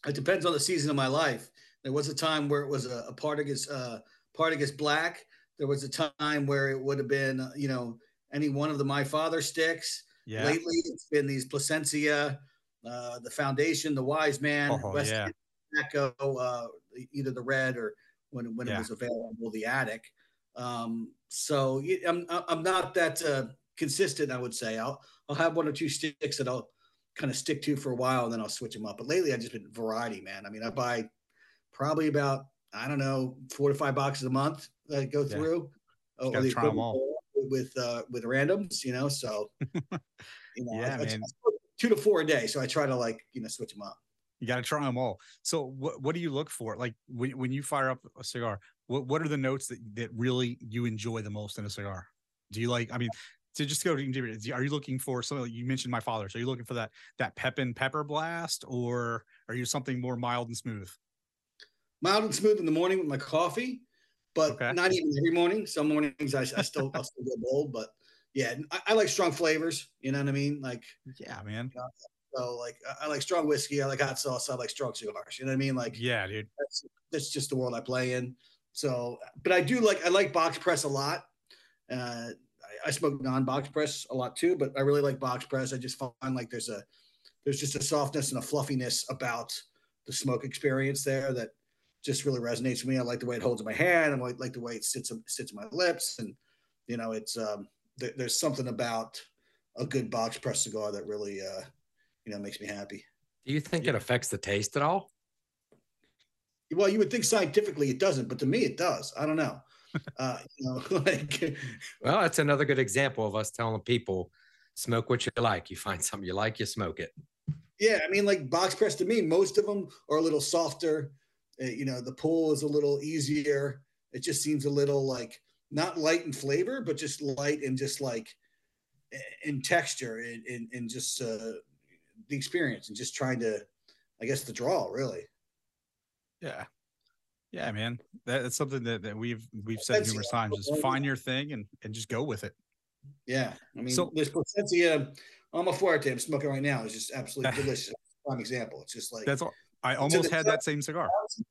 It depends on the season of my life. There was a time where it was a, a Partagas, uh, Partagas Black. There was a time where it would have been, uh, you know, any one of the My Father sticks.
Yeah.
Lately, it's been these Placencia, uh, the Foundation, the Wise Man,
Oh,
West
yeah.
Echo, uh, either the red or when when
Yeah.
it was available, the Attic. Um, so I'm, I'm not that uh, consistent. I would say I'll I'll have one or two sticks that I'll kind of stick to for a while, and then I'll switch them up. But lately, I've just been variety, man. I mean, I buy probably about I don't know four to five boxes a month that I go
Yeah.
through. Oh,
gotta
the
try 'em
equivalent
all.
with uh, with randoms, you know. So you know,
Yeah, man.
Two to four a day. So I try to like you know switch them up.
You got to try them all. So what what do you look for? Like when, when you fire up a cigar, what what are the notes that that really you enjoy the most in a cigar? Do you like? I mean, to just go deeper, are you looking for something? Like you mentioned my father. So are you looking for that that pep and pepper blast, or are you something more mild and smooth?
mild and smooth in the morning with my coffee, but
Okay.
not even every morning. Some mornings I, I still I'll still go bold, but yeah, I, I like strong flavors. You know what I mean? Like
Yeah, man.
so, like I, I like strong whiskey. I like hot sauce. I like strong cigars. You know what I mean? Like
Yeah, dude.
that's that's just the world I play in. So, but I do like I like box press a lot. Uh, I, I smoke non box press a lot too, but I really like box press. I just find like there's a there's just a softness and a fluffiness about the smoke experience there that just really resonates with me. I like the way it holds in my hand. I like, like the way it sits sits in my lips, and you know, it's um, th- there's something about a good box press cigar that really uh, you know makes me happy.
Do you think yeah. it affects the taste at all?
Well, you would think scientifically it doesn't, but to me it does. I don't know. Uh, you know, like
well, that's another good example of us telling people smoke what you like. You find something you like, you smoke it.
Yeah, I mean, like box press to me, most of them are a little softer. Uh, you know, the pull is a little easier. It just seems a little like not light in flavor, but just light and just like in texture and, and, and just uh, the experience and just trying to, I guess, the draw really.
Yeah. Yeah, man. That's something that, that we've we've said numerous times. Just find your thing and, and just go with it.
Yeah. I mean, so, this Plasencia Alma Fuerte I'm smoking right now is just absolutely delicious. Prime example. It's just like
that's all. I almost had that same cigar.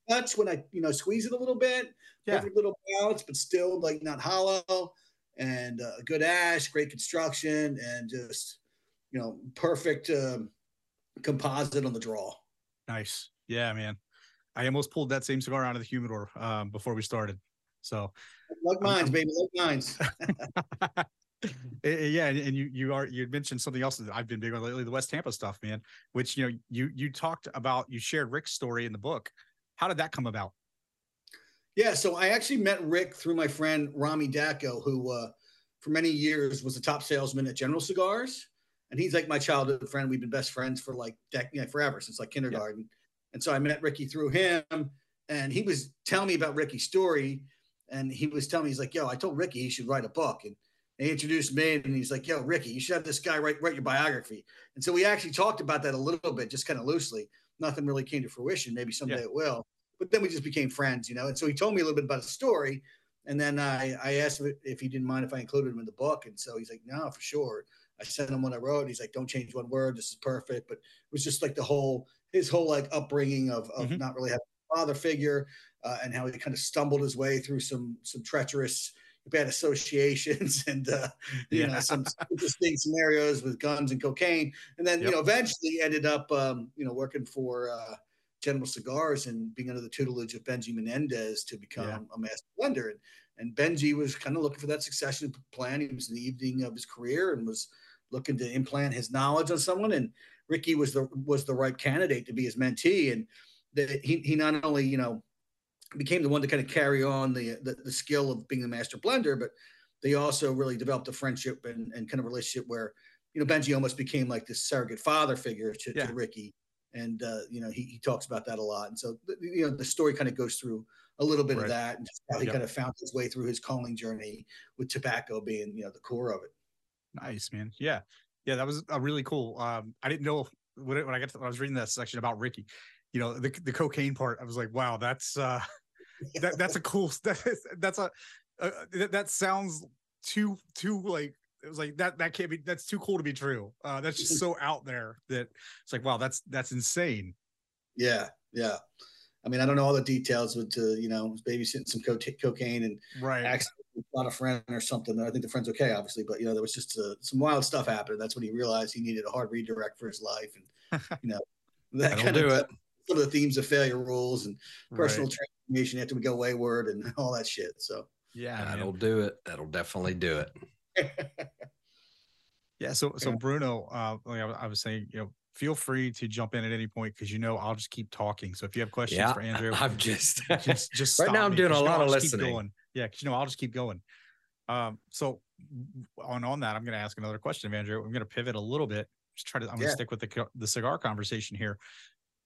Touch when I, you know, squeeze it a little bit. Yeah. Perfect little balance, but still like not hollow. And uh, good ash, great construction, and just you know, perfect um, composite on the draw.
Nice. Yeah, man. I almost pulled that same cigar out of the humidor um, before we started. So,
like mines, um, baby, like mines.
yeah, and you you are you mentioned something else that I've been big on lately, the West Tampa stuff, man. Which you know you you talked about, you shared Rick's story in the book. How did that come about?
Yeah, so I actually met Rick through my friend Rami Dacko, who uh, for many years was the top salesman at General Cigars, and he's like my childhood friend. We've been best friends for like dec- you know, forever since like kindergarten. Yeah. And so I met Ricky through him, and he was telling me about Ricky's story, and he was telling me he's like, "Yo, I told Ricky he should write a book," and he introduced me and he's like, yo, Ricky, you should have this guy write, write your biography. And so we actually talked about that a little bit, just kind of loosely. Nothing really came to fruition. Maybe someday yeah. it will. But then we just became friends, you know. And so he told me a little bit about his story. And then I, I asked him if he didn't mind if I included him in the book. And so he's like, no, for sure. I sent him what I wrote. He's like, don't change one word. This is perfect. But it was just like the whole, his whole like upbringing of, of mm-hmm. not really having a father figure uh, and how he kind of stumbled his way through some, some treacherous, bad associations and uh, you yeah. know some interesting scenarios with guns and cocaine, and then yep. you know eventually ended up um, you know working for uh, General Cigars and being under the tutelage of Benji Menendez to become yeah. a master blender. And, and Benji was kind of looking for that succession plan. He was in the evening of his career and was looking to implant his knowledge on someone. And Ricky was the was the right candidate to be his mentee. And that he he not only you know became the one to kind of carry on the, the, the skill of being the master blender, but they also really developed a friendship and, and kind of relationship where, you know, Benji almost became like this surrogate father figure to, yeah. to Ricky. And, uh, you know, he, he talks about that a lot. And so, you know, the story kind of goes through a little bit right. of that and just how he yep. kind of found his way through his calling journey with tobacco being, you know, the core of it.
Nice, man. Yeah. Yeah. That was a really cool. Um, I didn't know when, when I got to, when I was reading that section about Ricky, you know the the cocaine part i was like wow that's uh that that's a cool that that's a uh, that, that sounds too too like it was like that that can't be that's too cool to be true. Uh that's just so out there that it's like wow that's that's insane.
Yeah yeah. I mean i don't know all the details but uh, you know babysitting some co- cocaine and
right.
accidentally got a friend or something. I think the friend's okay obviously but you know there was just uh, some wild stuff happened that's when he realized he needed a hard redirect for his life and you know
that kind do of it
of the themes of failure rules and personal right. transformation after we go wayward and all that shit. So
yeah,
that'll man. do it. That'll definitely do it.
yeah. So so Bruno, uh, like I was saying, you know, feel free to jump in at any point because you know I'll just keep talking. So if you have questions yeah, for Andrew,
I'm just
just just
right now. I'm doing a lot of listening.
Going. Yeah, because you know I'll just keep going. Um, so on on that, I'm going to ask another question of Andrew. I'm going to pivot a little bit. Just try to. I'm going to stick with the the cigar conversation here.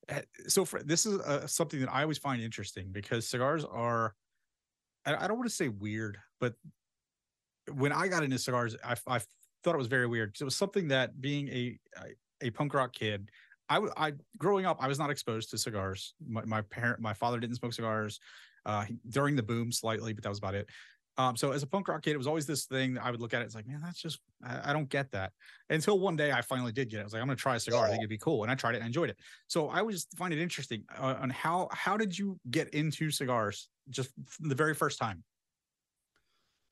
Eh, so for, this is uh, something that I always find interesting because cigars are, I, I don't want to say weird, but when I got into cigars, I, I thought it was very weird. So it was something that being a, a, a punk rock kid, I, I growing up, I was not exposed to cigars. My, my parent, my father didn't smoke cigars uh, during the boom slightly, but that was about it. Um, so as a punk rock kid, it was always this thing I would look at it. It's like, man, that's just I, I, don't get that. Until one day I finally did get it. I was like, I'm gonna try a cigar. I think it'd be cool, and I tried it and enjoyed it. So I always find it interesting uh, on how how did you get into cigars just the very first time?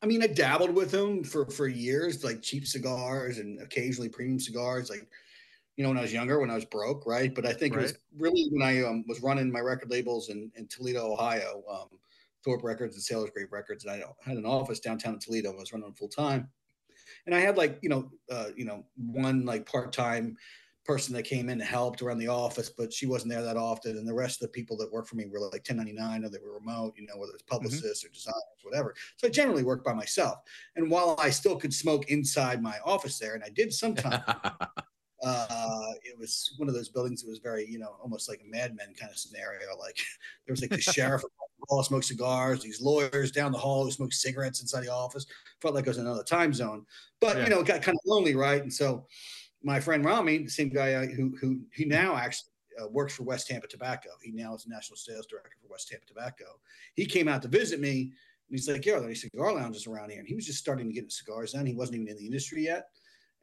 I mean, I dabbled with them for for years, like cheap cigars and occasionally premium cigars. Like you know, when I was younger, when I was broke, right? But I think right. it was really when I um, was running my record labels in, in Toledo, Ohio, um, Thorp Records and Sailors Grave Records, and I had an office downtown in Toledo. I was running full time, and I had like you know, uh, you know, one like part time person that came in and helped around the office, but she wasn't there that often. And the rest of the people that worked for me were like 1099 or they were remote, you know, whether it's mm-hmm. publicists mm-hmm. or designers, whatever. So I generally worked by myself. And while I still could smoke inside my office there, and I did sometimes, uh, it was one of those buildings that was very, you know, almost like a Mad Men kind of scenario. Like there was like the sheriff all smoke cigars, these lawyers down the hall who smoke cigarettes inside the office. Felt like it was another time zone, but yeah. you know, it got kind of lonely, right? And so my friend Rami, the same guy who who he now actually uh, works for West Tampa Tobacco. He now is national sales director for West Tampa Tobacco. He came out to visit me, and he's like, "Yo, there are cigar lounges around here." And he was just starting to get into cigars then. He wasn't even in the industry yet.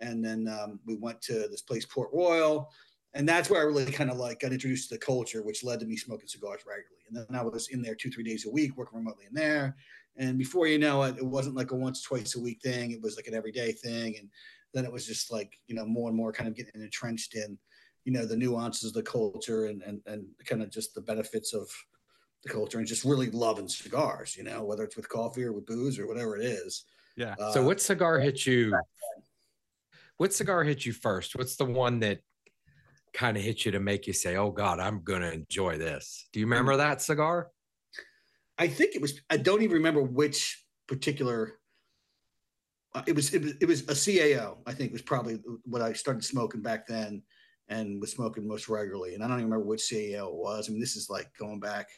And then um, we went to this place, Port Royal, and that's where I really kind of like got introduced to the culture, which led to me smoking cigars regularly. And then I was in there two, three days a week, working remotely in there. And before you know it, it wasn't like a once, twice a week thing. It was like an everyday thing. And then it was just like you know more and more kind of getting entrenched in you know the nuances of the culture and and, and kind of just the benefits of the culture and just really loving cigars you know whether it's with coffee or with booze or whatever it is
yeah uh, so what cigar hit you what cigar hit you first what's the one that kind of hit you to make you say oh god i'm gonna enjoy this do you remember that cigar
i think it was i don't even remember which particular uh, it was it was it was a CAO. I think was probably what I started smoking back then, and was smoking most regularly. And I don't even remember which CAO it was. I mean, this is like going back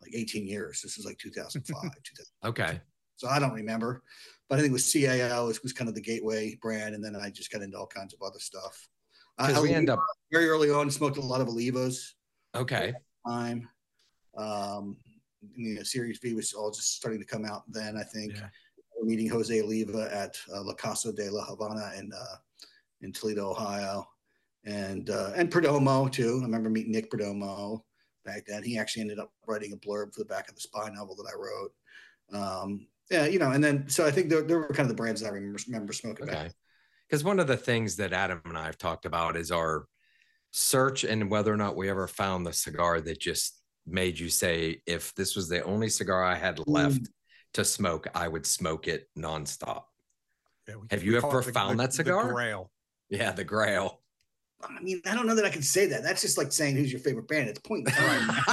like 18 years. This is like 2005.
okay.
So I don't remember, but I think it was CAO. It was kind of the gateway brand, and then I just got into all kinds of other stuff.
I, we end up
very early on smoked a lot of Olivas.
Okay.
Time. Um, you know, Series V was all just starting to come out then. I think. Yeah meeting Jose Oliva at uh, La Casa de la Havana in uh, in Toledo, Ohio, and uh, and Perdomo too. I remember meeting Nick Perdomo back then. He actually ended up writing a blurb for the back of the spy novel that I wrote. Um, yeah, you know, and then so I think there, there were kind of the brands that I remember, remember smoking. Okay.
Because one of the things that Adam and I have talked about is our search and whether or not we ever found the cigar that just made you say, if this was the only cigar I had left, mm to smoke, I would smoke it nonstop. Yeah, we, Have you ever found the, that cigar?
The grail.
Yeah, the grail.
I mean, I don't know that I can say that. That's just like saying who's your favorite band. It's point in time.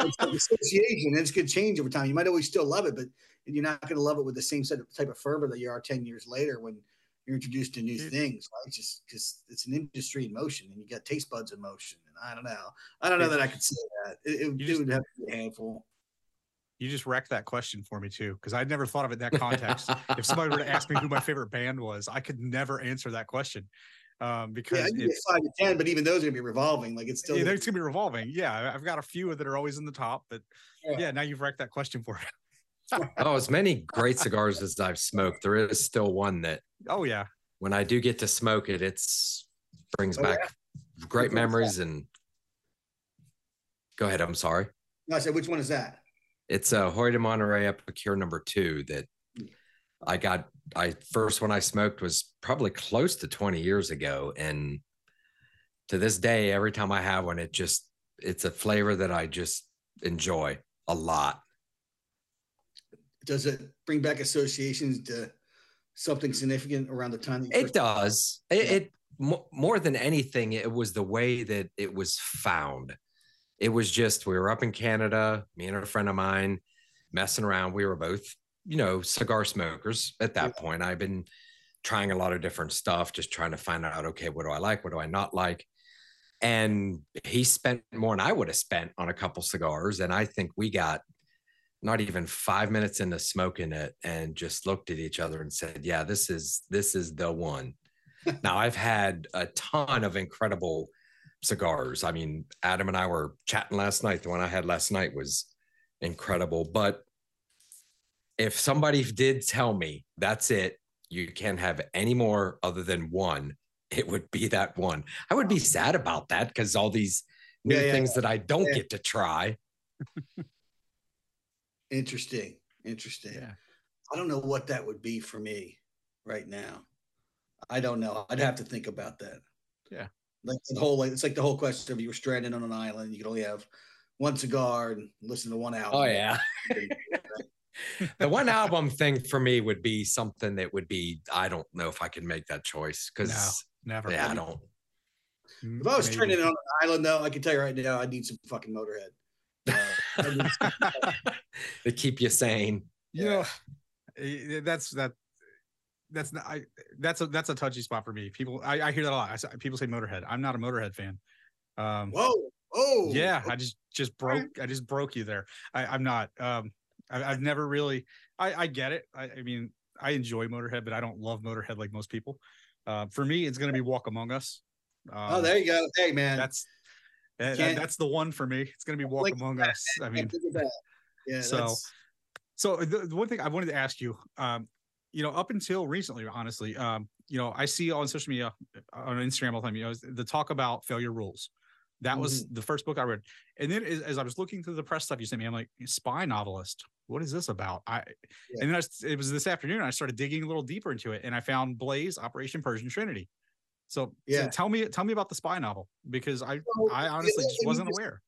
it's like association, and it's going to change over time. You might always still love it, but you're not going to love it with the same set of, type of fervor that you are 10 years later when you're introduced to new Dude. things. Right? Just because it's an industry in motion, and you got taste buds in motion. And I don't know. I don't know that I could say that. It, it, it would have to be a handful
you just wrecked that question for me too, because I'd never thought of it in that context. if somebody were to ask me who my favorite band was, I could never answer that question. Um, because
yeah, it's five to ten, but even those are gonna be revolving. Like it's still
yeah, it's gonna be revolving. Yeah, I've got a few that are always in the top, but yeah, yeah now you've wrecked that question for
me. Oh, as many great cigars as I've smoked, there is still one that.
Oh yeah.
When I do get to smoke it, it's brings oh, back yeah? great memories and. Go ahead. I'm sorry.
No, I said, which one is that?
It's uh, a Hoyo de Monterrey Epicure number two that I got. I first one I smoked was probably close to 20 years ago, and to this day, every time I have one, it just it's a flavor that I just enjoy a lot.
Does it bring back associations to something significant around the time?
it does. It, it more than anything, it was the way that it was found it was just we were up in Canada, me and a friend of mine messing around. We were both, you know, cigar smokers at that yeah. point. I've been trying a lot of different stuff, just trying to find out, okay, what do I like? What do I not like? And he spent more than I would have spent on a couple cigars. And I think we got not even five minutes into smoking it and just looked at each other and said, yeah, this is, this is the one. now I've had a ton of incredible cigars. I mean, Adam and I were chatting last night. The one I had last night was incredible. But if somebody did tell me that's it, you can't have any more other than one, it would be that one. I would be sad about that because all these new yeah, yeah, things yeah. that I don't get to try.
Interesting. Interesting. Yeah. I don't know what that would be for me right now. I don't know. I'd have to think about that.
Yeah.
Like the whole like it's like the whole question of you were stranded on an island, you could only have one cigar and listen to one album.
Oh yeah. the one album thing for me would be something that would be I don't know if I could make that choice because
Never.
yeah I don't
If I was
Maybe.
stranded on an island though, I can tell you right now, I need some fucking motorhead. I need some-
to keep you sane.
you know eh, that's that that's not i that's a that's a touchy spot for me. People i, I hear that a lot. I, people say motorhead. I'm not a motorhead fan. Um
Whoa. Oh
yeah i just just broke i just broke you there. I, i'm not um I, i've never really i i get it. I, I mean i enjoy motorhead but i don't love motorhead like most people. Uh, for me it's going to be walk among us. Um,
Oh, there you go. Hey man.
that's that-
Can't-
that's the one for me it's going to be walk
Like
among us i mean
Look at that. Yeah,
So-
that's
So the, the one thing I wanted to ask you, um, you know, up until recently, honestly, um, you know, I see on social media, uh, on Instagram all the time, you know, the talk about failure rules. That was
Mm-hmm.
the first book I read, and then as, as I was looking through the press stuff you sent me, I'm like, spy novelist. What is this about? I
Yeah.
and then I, it was this afternoon. I started digging a little deeper into it, and I found Blaze Operation Persian Trinity. So, so
Yeah.
tell me, tell me about the spy novel because I,
So,
I honestly just wasn't
was-
aware.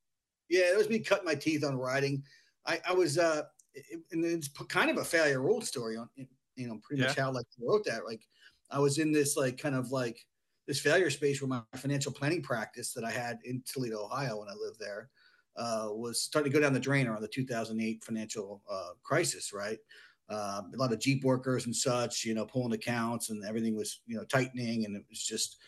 Yeah, it was me cutting my teeth on writing. I, I was, uh, it, and it's kind of a failure rule story on, you know, pretty much how like I wrote that. Like, I was in this like kind of like this failure space where my financial planning practice that I had in Toledo, Ohio, when I lived there, uh, was starting to go down the drain around the 2008 financial uh, crisis. Right, um, a lot of Jeep workers and such, you know, pulling accounts and everything was you know tightening, and it was just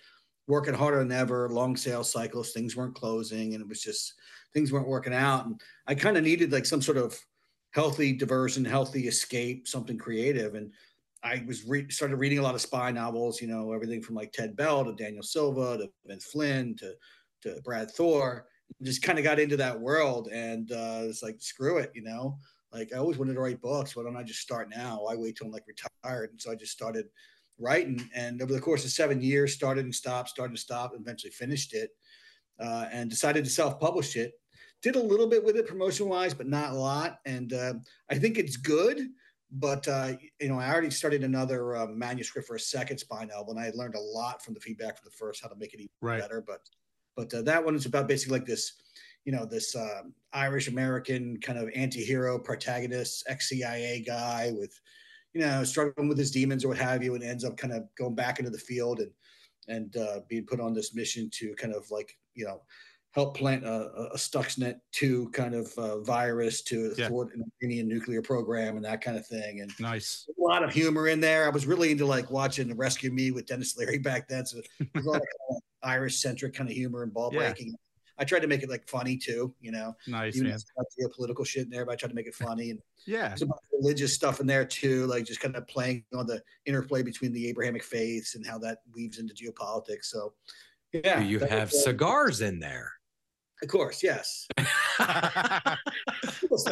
working harder than ever. Long sales cycles, things weren't closing, and it was just things weren't working out. And I kind of needed like some sort of healthy diversion, healthy escape, something creative. And I was re- started reading a lot of spy novels, you know, everything from like Ted Bell to Daniel Silva to Vince Flynn to to Brad Thor. Just kind of got into that world, and uh, it's like screw it, you know. Like I always wanted to write books. Why don't I just start now? Why wait till I'm like retired? And so I just started writing, and over the course of seven years, started and stopped, started and stopped, and eventually finished it, uh, and decided to self-publish it did a little bit with it promotion wise, but not a lot. And uh, I think it's good. But uh, you know, I already started another uh, manuscript for a second spy novel, and I learned a lot from the feedback from the first, how to make it even
Right.
better. But but uh, that one is about basically like this, you know, this um Irish American kind of anti-hero protagonist, ex CIA guy with, you know, struggling with his demons or what have you, and ends up kind of going back into the field and and uh, being put on this mission to kind of like you know help plant a, a- Stuxnet 2 kind of uh, virus to
Yeah.
thwart an Iranian nuclear program and that kind of thing. And
Nice.
a lot of humor in there. I was really into like watching Rescue Me with Denis Leary back then. So there's a lot of kind of Irish centric kind of humor and ball
Yeah.
Breaking. I tried to make it like funny too, you know,
Nice,
even
man.
if it's geopolitical shit in there, but I tried to make it funny. And
Yeah.
there's a bunch of religious stuff in there too, like just kind of playing on the interplay between the Abrahamic faiths and how that weaves into geopolitics. So, yeah,
you have cigars in there?
Of course, yes. Of course,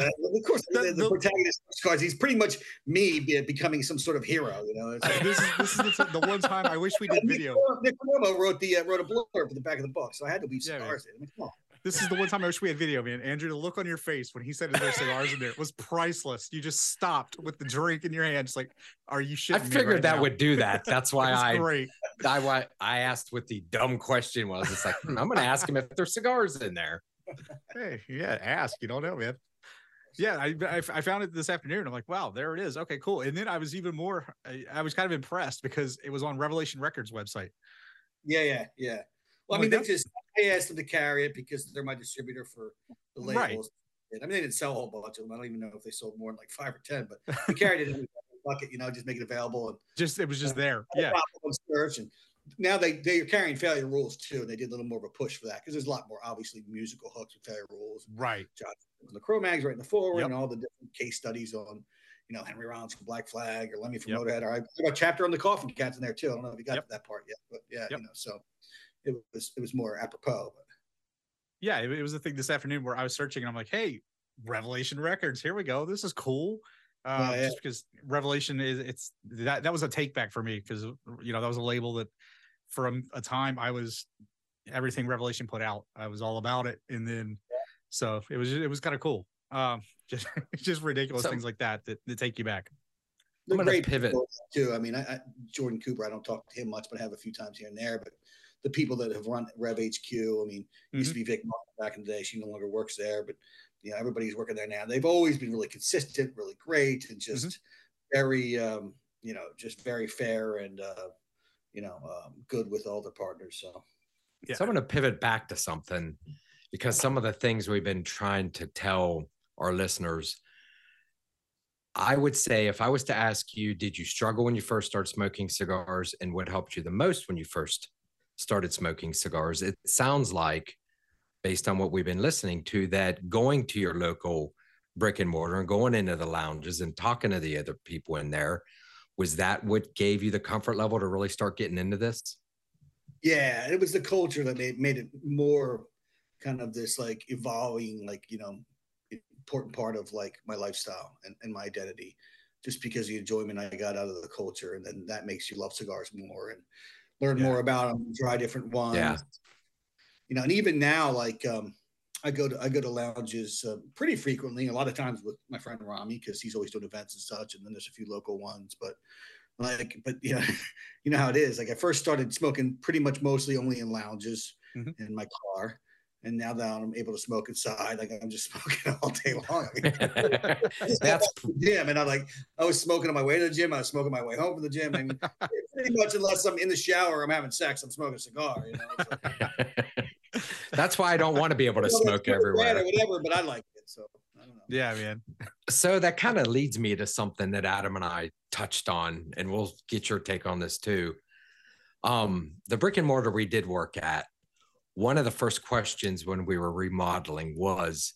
the, the,
The-
protagonist Scars, he's pretty much me be, becoming some sort of hero. You know, like-
this is this is the, the one time I wish we did video.
Nick Perdomo wrote the uh, wrote a blurb for the back of the book, so I had to leave
Yeah,
cigars. I mean, come on.
This is the one time I wish we had video, man. Andrew, the look on your face when he said there's cigars in there was priceless. You just stopped with the drink in your hand, just like, are you shitting
I
me
figured
right
that
now?"
would do that. That's why I,
great.
I why I asked what the dumb question was. It's like hmm, I'm going to ask him if there's cigars in there.
Hey, yeah, ask. You don't know, man. Yeah, I, I I found it this afternoon. I'm like, wow, there it is. Okay, cool. And then I was even more. I, I was kind of impressed because it was on Revelation Records website.
Yeah, yeah, yeah. Well, I mean, they
that-
just I asked them to carry it because they're my distributor for the
Right.
labels. I mean, they didn't sell a whole bunch of them. I don't even know if they sold more than like five or ten, but they carried it in a bucket, you know, just make it available and
Just it was just there. Yeah,
pop up on search and now they they're carrying failure rules too and they did a little more of a push for that because there's a lot more obviously musical hooks with failure rules
right.
John, the Cro-Mags right in the forward
Yep.
and all the different case studies on you know Henry Rollins from Black Flag or Lemmy from
Yep.
Motorhead or I got a chapter on the Koffin Kats in there too I don't know if you got
Yep.
to that part yet but yeah
Yep.
you know so it was it was more apropos
yeah, it, it was the thing this afternoon where I was searching and I'm like, hey, Revelation Records, here we go. This is cool. Uh,
Yeah, yeah.
Just because Revelation is it's that that was a take back for me because you know that was a label that from a, a time I was everything Revelation put out. I was all about it, and then so it was it was kind of cool. Um, just just ridiculous
So-
things like that, that that take you back.
they're
I'm gonna
great
pivot.
too I mean I, I, Jordan Cooper I don't talk to him much but I have a few times here and there but the people that have run Rev HQ. I mean, mm-hmm. used to be Vic back in the day. She no longer works there, but you know, everybody's working there now. They've always been really consistent, really great, and just mm-hmm. very, um, you know, just very fair and, uh, you know, um, good with all their partners. So,
yeah. so I'm going to pivot back to something because some of the things we've been trying to tell our listeners. I would say if I was to ask you, did you struggle when you first started smoking cigars and what helped you the most when you first started smoking cigars? It sounds like based on what we've been listening to, that going to your local brick and mortar and going into the lounges and talking to the other people in there, was that what gave you the comfort level to really start getting into this?
Yeah, it was the culture that made, made it more kind of this like evolving, like, you know, important part of like my lifestyle and, and my identity just because the enjoyment I got out of the culture. And then that makes you love cigars more and learn yeah. more about them, try different ones. Yeah you know, and even now, like um, I go to I go to lounges uh, pretty frequently. A lot of times with my friend Rami because he's always doing events and such. And then there's a few local ones, but like, but you know, you know how it is. Like I first started smoking pretty much mostly only in lounges mm-hmm. in my car. And now that I'm able to smoke inside, like I'm just smoking all day long. That's gym, and I'm like, I was smoking on my way to the gym. I was smoking my way home from the gym. I mean, pretty much unless I'm in the shower, I'm having sex. I'm smoking a cigar. You know,
that's why I don't want to be able to smoke everywhere.
Or whatever, but I like it. So I don't know.
Yeah, man.
So that kind of leads me to something that Adam and I touched on, and we'll get your take on this too. Um, the brick and mortar we did work at, one of the first questions when we were remodeling was,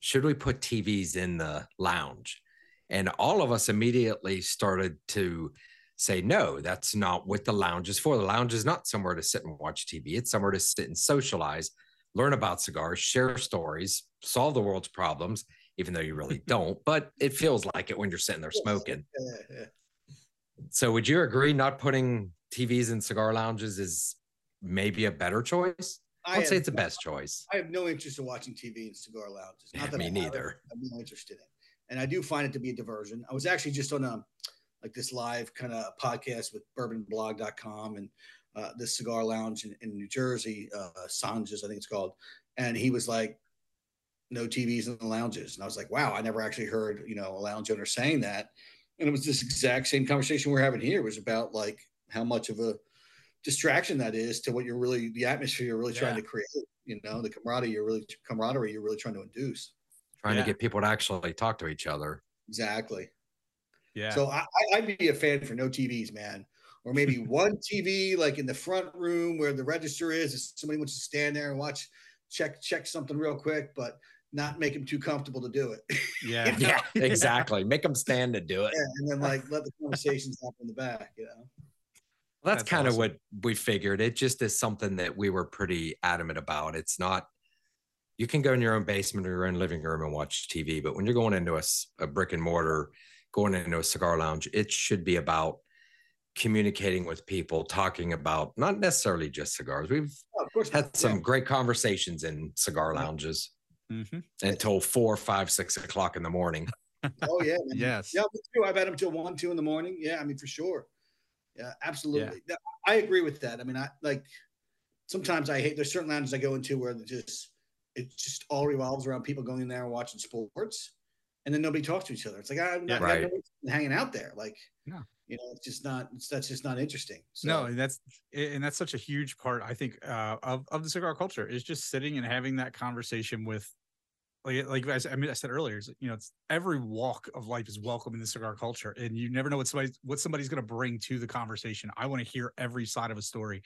should we put TVs in the lounge? And all of us immediately started to say no that's not what the lounge is for. The lounge is not somewhere to sit and watch tv it's somewhere to sit and socialize learn about cigars share stories solve the world's problems even though you really don't but it feels like it when you're sitting there smoking. So would you agree not putting tvs in cigar lounges is maybe a better choice I would say it's the best choice.
I have no interest in watching TV in cigar lounges.
Not that me I neither.
I'm no interest in it, and I do find it to be a diversion. I was actually just on a like this live kind of podcast with bourbonblog.com and uh, this cigar lounge in, in New Jersey, uh, Sanja's, I think it's called. And he was like, no TVs in the lounges. And I was like, wow, I never actually heard, you know, a lounge owner saying that. And it was this exact same conversation we're having here it was about like how much of a distraction that is to what you're really, the atmosphere you're really yeah. trying to create, you know, the camaraderie you're really, camaraderie you're really trying to induce.
Trying yeah. to get people to actually talk to each other.
Exactly. Yeah. So I, I'd be a fan for no TVs, man. Or maybe one TV like in the front room where the register is. If somebody wants to stand there and watch, check check something real quick, but not make them too comfortable to do it.
Yeah, you know? yeah, exactly. Make them stand to do it.
Yeah, and then like let the conversations happen in the back. You know.
Well, that's, that's kind awesome. of what we figured. It just is something that we were pretty adamant about. It's not. You can go in your own basement or your own living room and watch TV, but when you're going into a, a brick and mortar going into a cigar lounge, it should be about communicating with people, talking about not necessarily just cigars. We've oh, had some yeah. great conversations in cigar lounges mm-hmm. until four, five, six o'clock in the morning.
oh yeah,
man. yes,
yeah, me too. I've had them till one, two in the morning. Yeah, I mean for sure. Yeah, absolutely. Yeah. I agree with that. I mean, I like sometimes I hate. There's certain lounges I go into where just it just all revolves around people going in there and watching sports and then nobody talks to each other. It's like I'm not, right. hanging out there. Like, no. you know, it's just not. It's, that's just not interesting.
So. No, and that's and that's such a huge part. I think uh, of of the cigar culture is just sitting and having that conversation with. Like, like I, I mean, I said earlier, you know, it's every walk of life is welcome in the cigar culture, and you never know what somebody what somebody's going to bring to the conversation. I want to hear every side of a story,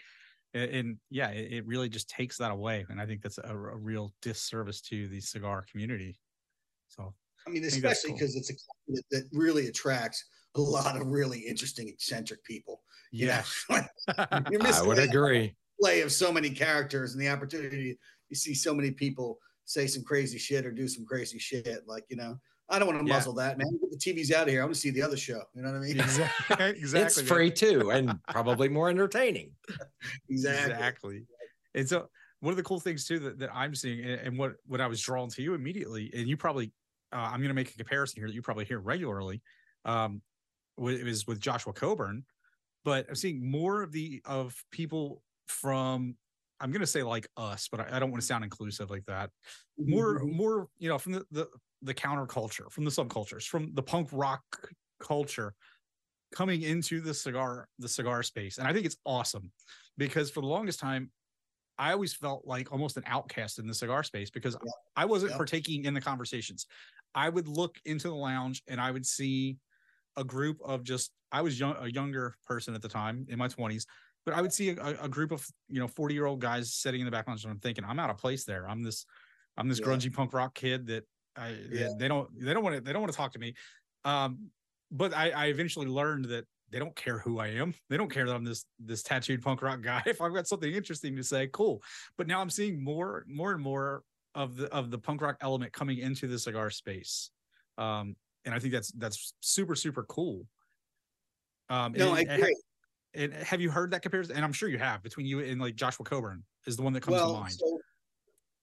and, and yeah, it, it, really just takes that away, and I think that's a, a real disservice to the cigar community. So
I mean, especially because cool. it's a that, that really attracts a lot of really interesting, eccentric people.
Yeah, I would agree.
Play of so many characters and the opportunity you see so many people say some crazy shit or do some crazy shit. Like you know, I don't want to yeah. muzzle that, man. Get the TV's out of here. I want to see the other show. You know what I mean?
Exactly. exactly
it's free too, and probably more entertaining.
exactly.
Exactly. And so one of the cool things too that, that I'm seeing, and what what I was drawn to you immediately, and you probably uh, I'm going to make a comparison here that you probably hear regularly. Um, it was with Joshua Coburn, but I'm seeing more of the of people from I'm gonna say like us, but I, I don't want to sound inclusive like that. More,
Mhm.
more, you know, from the the the counterculture, from the subcultures, from the punk rock culture coming into the cigar the cigar space, and I think it's awesome because for the longest time. I always felt like almost an outcast in the cigar space because
Yeah.
I wasn't
Yeah.
partaking in the conversations. I would look into the lounge and I would see a group of just I was young, a younger person at the time in my 20s, but I would see a, a group of you know 40 year old guys sitting in the back lounge and I'm thinking I'm out of place there. I'm this I'm this
Yeah.
grungy punk rock kid that I
Yeah.
they don't they don't want to they don't want to talk to me. Um, but I, I eventually learned that they don't care who I am. They don't care that I'm this this tattooed punk rock guy. If I've got something interesting to say, cool. But now I'm seeing more more and more of the of the punk rock element coming into the cigar space. Um, and I think that's that's super super cool. Um,
No,
and-
I agree.
And have you heard that comparison? And I'm sure you have between you and like Joshua Coburn is the one that comes to mind.
so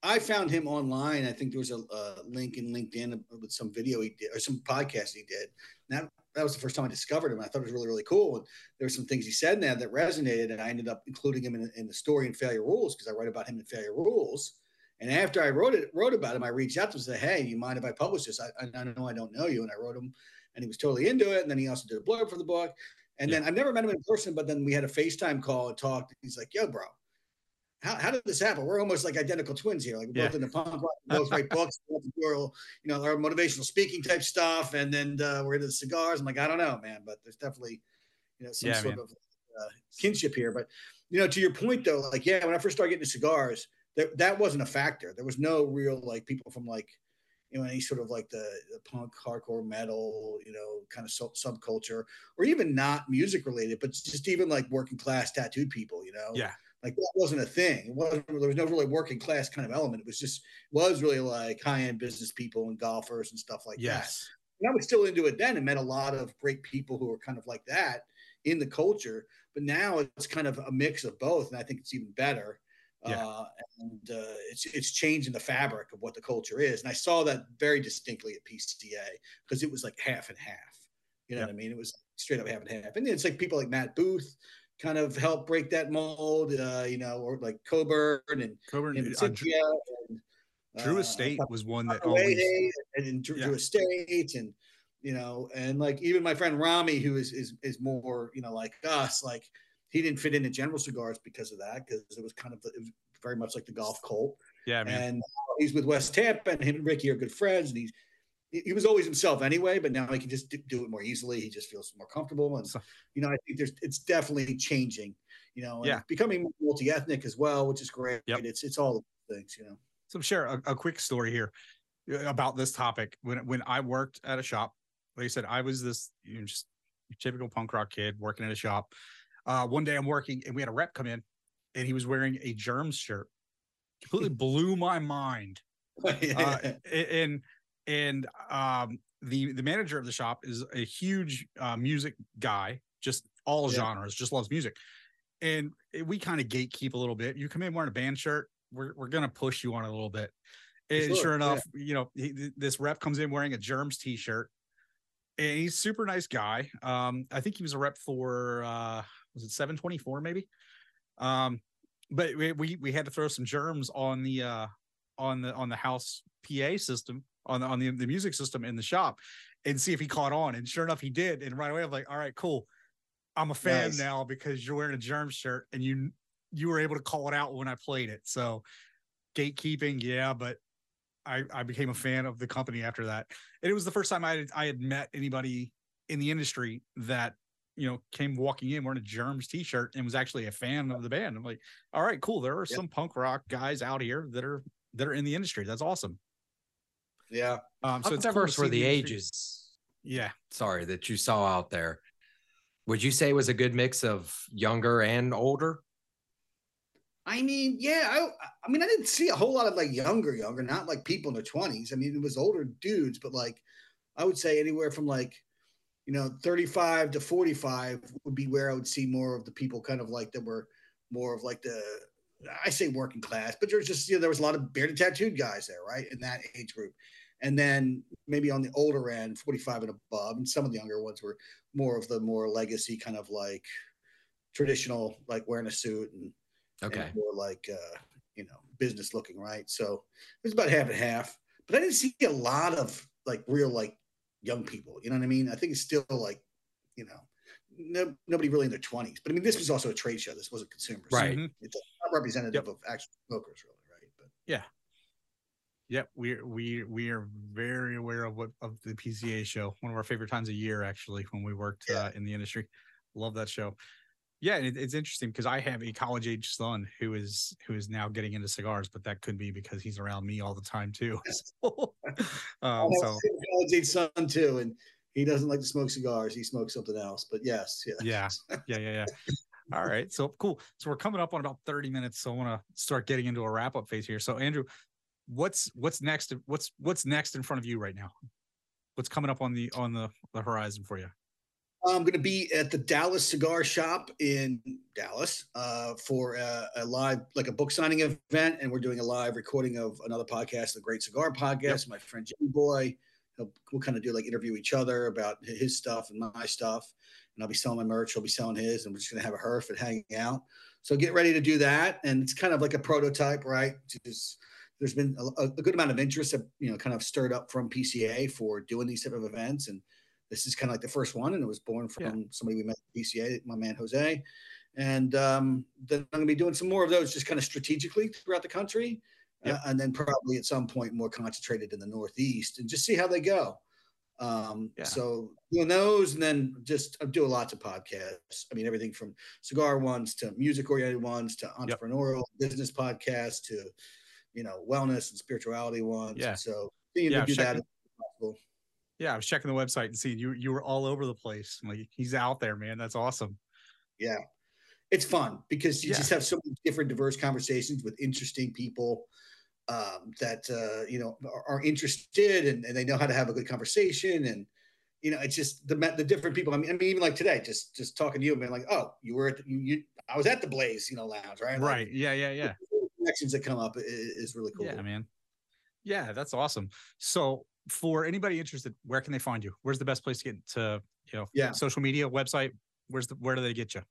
I found him online. I think there was a, a link in LinkedIn with some video he did or some podcast he did. And that that was the first time I discovered him. I thought it was really really cool. And there were some things he said in there that resonated, and I ended up including him in, in the story in Failure Rules because I write about him in Failure Rules. And after I wrote it, wrote about him, I reached out to him and said, "Hey, you mind if I publish this? I, I, I know I don't know you." And I wrote him, and he was totally into it. And then he also did a blurb for the book. And then I've never met him in person, but then we had a FaceTime call and talked. He's like, "Yo, bro, how, how did this happen? We're almost like identical twins here. Like we're both in the punk rock, we both write books, we both do our, you know, our motivational speaking type stuff, and then uh, we're into the cigars. I'm like, I don't know, man, but there's definitely, you know, some
Yeah,
sort
man.
of uh, kinship here. But you know, to your point though, like, yeah, when I first started getting cigars, that that wasn't a factor. There was no real like people from like, you know, any sort of like the, the punk, hardcore, metal, you know, kind of sub- subculture, or even not music related, but just even like working class tattooed people, you know,
Yeah.
like that wasn't a thing. It wasn't. There was no really working class kind of element. It was just was really like high end business people and golfers and stuff like that.
yes.
And I was still into it then and met a lot of great people who were kind of like that in the culture. But now it's kind of a mix of both, and I think it's even better.
Yeah.
Uh, and uh, it's it's changing the fabric of what the culture is, and I saw that very distinctly at PCA because it was like half and half. You know
Yep.
what I mean? It was straight up half and half, and it's like people like Matt Booth kind of help break that mold. Uh, you know, or like Coburn and,
Coburn,
and
uh, Drew,
and
Drew
uh,
Estate was one that always.
And, and Drew,
Yeah.
Drew Estate and you know and like even my friend Rami who is is is more you know like us like he didn't fit into General Cigars because of that because it was kind of it was very much like the golf cult
Yeah, man.
and he's with West Tampa and him and Ricky are good friends and he's he was always himself anyway, but now he can just do- it more easily. He just feels more comfortable, and
So-
you know, I think there's it's definitely changing. You know,
Yeah.
becoming multi-ethnic as well, which is great.
Yep.
It's it's all the things, you know.
So share a, a quick story here uh, about this topic. When when I worked at a shop, like I said, I was this you know, just typical punk rock kid working at a shop. Uh, one day I'm working and we had a rep come in, and he was wearing a Germs shirt. Completely blew my mind. Uh, and and um, the the manager of the shop is a huge uh, music guy, just all
Yeah.
genres, just loves music. And we kind of gatekeep a little bit. You come in wearing a band shirt, we're we're gonna push you on it a little bit. And
Sure,
sure,
yeah.
enough, you know, he, this rep comes in wearing a Germs t-shirt, and he's a super nice guy. Um, I think he was a rep for uh, was it 724 maybe? Um, but we, we we had to throw some germs on the uh on the on the house PA system on the on the, the music system in the shop and see if he caught on. And sure enough, he did. And right away, I'm like, all right, cool. I'm a fan
Nice.
now because you're wearing a germ shirt and you you were able to call it out when I played it. So gatekeeping, yeah, but I, I became a fan of the company after that. And it was the first time I had, I had met anybody in the industry that, you know, came walking in wearing a Germs t-shirt and was actually a fan of the band. I'm like, all right, cool. There are
Yep.
some punk rock guys out here that are that are in the industry. That's awesome.
yeah.
Um, so
How
it's cool to
diverse were
see
the
industry-
ages?
Yeah.
Sorry, that you saw out there. Would you say it was a good mix of younger and older?
I mean, yeah, I, I mean, I didn't see a whole lot of like younger, younger, not like people in their twenties. I mean, it was older dudes, but like, I would say anywhere from like, you know, thirty-five to forty-five would be where I would see more of the people, kind of like that were more of like the, I say working class, but there's just you know there was a lot of bearded tattooed guys there, right, in that age group, and then maybe on the older end, forty-five and above, and some of the younger ones were more of the more legacy kind of like traditional, like wearing a suit and and more like uh, you know business looking, right? So it was about half and half. But I didn't see a lot of like real like young people. You know what I mean? I think it's still like you know no, nobody really in their twenties. But I mean, this was also a trade show. This wasn't consumers.
Right.
Mhm.
It's not representative of actual smokers, really, right? But yeah.
Yep, we we we are very aware of what of the PCA show. One of our favorite times a year, actually, when we worked
Yeah.
uh, in the industry. Love that show. Yeah, and it, it's interesting because I have a college age son who is who is now getting into cigars, but that could be because he's around me all the time too. So, um, so
a college age son too, and he doesn't like to smoke cigars. He smokes something else. But yes, yeah,
yeah, yeah, yeah, yeah. All right, so cool. So we're coming up on about thirty minutes, so I want to start getting into a wrap up phase here. So Andrew, what's what's next? What's what's next in front of you right now? What's coming up on the on the, the horizon for you?
I'm going to be at the Dallas Cigar Shop in Dallas uh, for a, a live, like a book signing event, and we're doing a live recording of another podcast, the Great Cigar Podcast. My friend Jimmy Boy, we'll kind of do like interview each other about his stuff and my stuff, and I'll be selling my merch. He'll be selling his, and we're just going to have a herf and hang out. So get ready to do that, and it's kind of like a prototype, right? Just there's been a, a good amount of interest, you know, kind of stirred up from PCA for doing these type of events, and this is kind of like the first one, and it was born from
Yeah.
somebody we met at PCA, my man Jose. And um, then I'm going to be doing some more of those, just kind of strategically throughout the country,
Yep.
uh, and then probably at some point more concentrated in the Northeast, and just see how they go. Um,
Yeah.
So doing those, and then just I do lots of podcasts. I mean, everything from cigar ones to music-oriented ones to entrepreneurial business podcasts to you know wellness and spirituality ones.
Yeah.
So
Yeah,
to do that
checking-
as possible.
Yeah, I was checking the website and seeing you you were all over the place. I'm like he's out there, man. That's awesome.
Yeah. It's fun because you
Yeah.
just have so many different diverse conversations with interesting people um, that uh, you know are, are interested and, and they know how to have a good conversation and you know it's just the the different people. I mean, I mean even like today, just just talking to you being like, oh, you were at the, you, you I was at the Blaze, you know, lounge, right? Like,
Right. Yeah, yeah, yeah.
connections that come up i- i- is, really cool.
Yeah, man. Yeah, that's awesome. So for anybody interested, where can they find you? Where's the best place to get to, you know,
Yeah.
social media, website? Where's the where do they get you?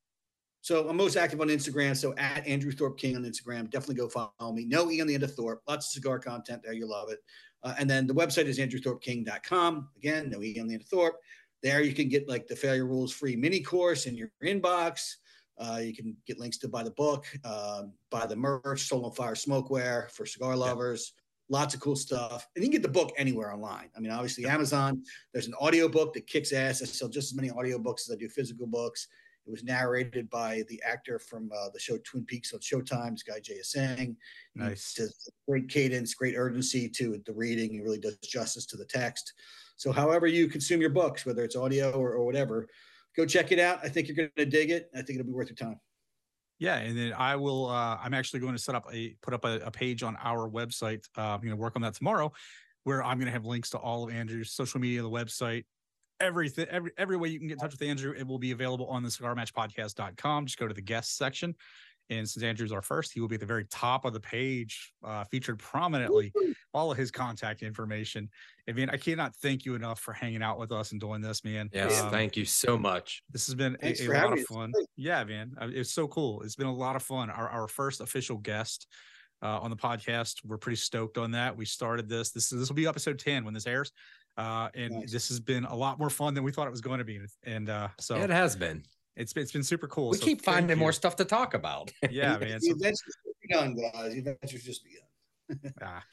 So I'm most active on Instagram. So at Andrew Thorp King on Instagram, definitely go follow me. No E on the end of Thorp. Lots of cigar content there. You love it. Uh, and then the website is andrewthorpking.com. Again, no E on the end of Thorp. There you can get like the failure rules free mini course in your inbox. Uh, you can get links to buy the book, uh, buy the merch, Soul on Fire Smokeware for cigar lovers. Lots of cool stuff. And you can get the book anywhere online. I mean, obviously, Amazon. There's an audio book that kicks ass. I sell just as many audiobooks as I do physical books. It was narrated by the actor from uh, the show Twin Peaks on Showtime, this guy Jay Singh. He
Nice.
does great cadence, great urgency to the reading. He really does justice to the text. So, however you consume your books, whether it's audio or, or whatever, go check it out. I think you're going to dig it. I think it'll be worth your time.
Yeah, and then I will. Uh, I'm actually going to set up a put up a, a page on our website. Uh, I'm going to work on that tomorrow, where I'm going to have links to all of Andrew's social media, the website, everything, every every way you can get in touch with Andrew. It will be available on the cigarmatchpodcast.com. Just go to the guest section, and since Andrew's our first, he will be at the very top of the page, uh, featured prominently. All of his contact information. I mean, I cannot thank you enough for hanging out with us and doing this, man.
Yes,
Um,
thank you so much.
this has been
Thanks
a, a lot of fun.
great.
Yeah, man. Uh, It's so cool. It's been a lot of fun. Our, our first official guest uh, on the podcast. We're pretty stoked on that. We started this. This this will be episode 10 when this airs. Uh, and
Nice.
this has been a lot more fun than we thought it was going to be. And uh, so
it has been.
It's been, it's been super cool.
We
So
keep finding
you.
more stuff to talk about.
Yeah, man.
The adventure's just begun, guys. The adventure's just begun.
ah,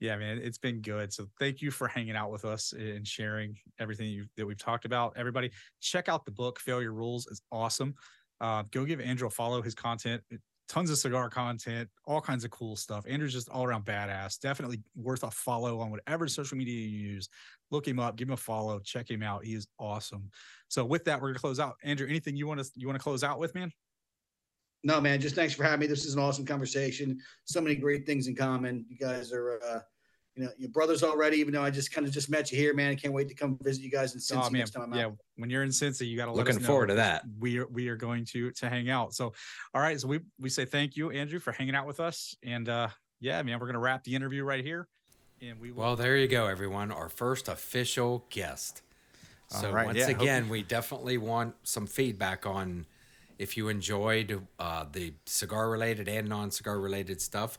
yeah, man. It's been good. So thank you for hanging out with us and sharing everything you, that we've talked about. Everybody, check out the book. Failure Rules is awesome. Uh, go give Andrew a follow. His content, tons of cigar content, all kinds of cool stuff. Andrew's just all around badass. Definitely worth a follow on whatever social media you use. Look him up, give him a follow, check him out. He is awesome. So with that, we're gonna close out. Andrew, anything you want to you want to close out with, man?
No, man, just thanks for having me. This is an awesome conversation. So many great things in common. You guys are, uh, you know, your brothers already, even though I just kind of just met you here, man. I can't wait to come visit you guys in Cincy
Oh man,
next time I'm
yeah.
out.
When you're in Cincy, you got to
Looking forward to that.
We are we are going to to hang out. So, all right. So we we say thank you, Andrew, for hanging out with us. And uh yeah, man, we're gonna wrap the interview right here. And we will.
Well, there you go, everyone. Our first official guest. So
All right,
once
yeah, hope
again, we definitely want some feedback on if you enjoyed uh, the cigar related and non cigar related stuff,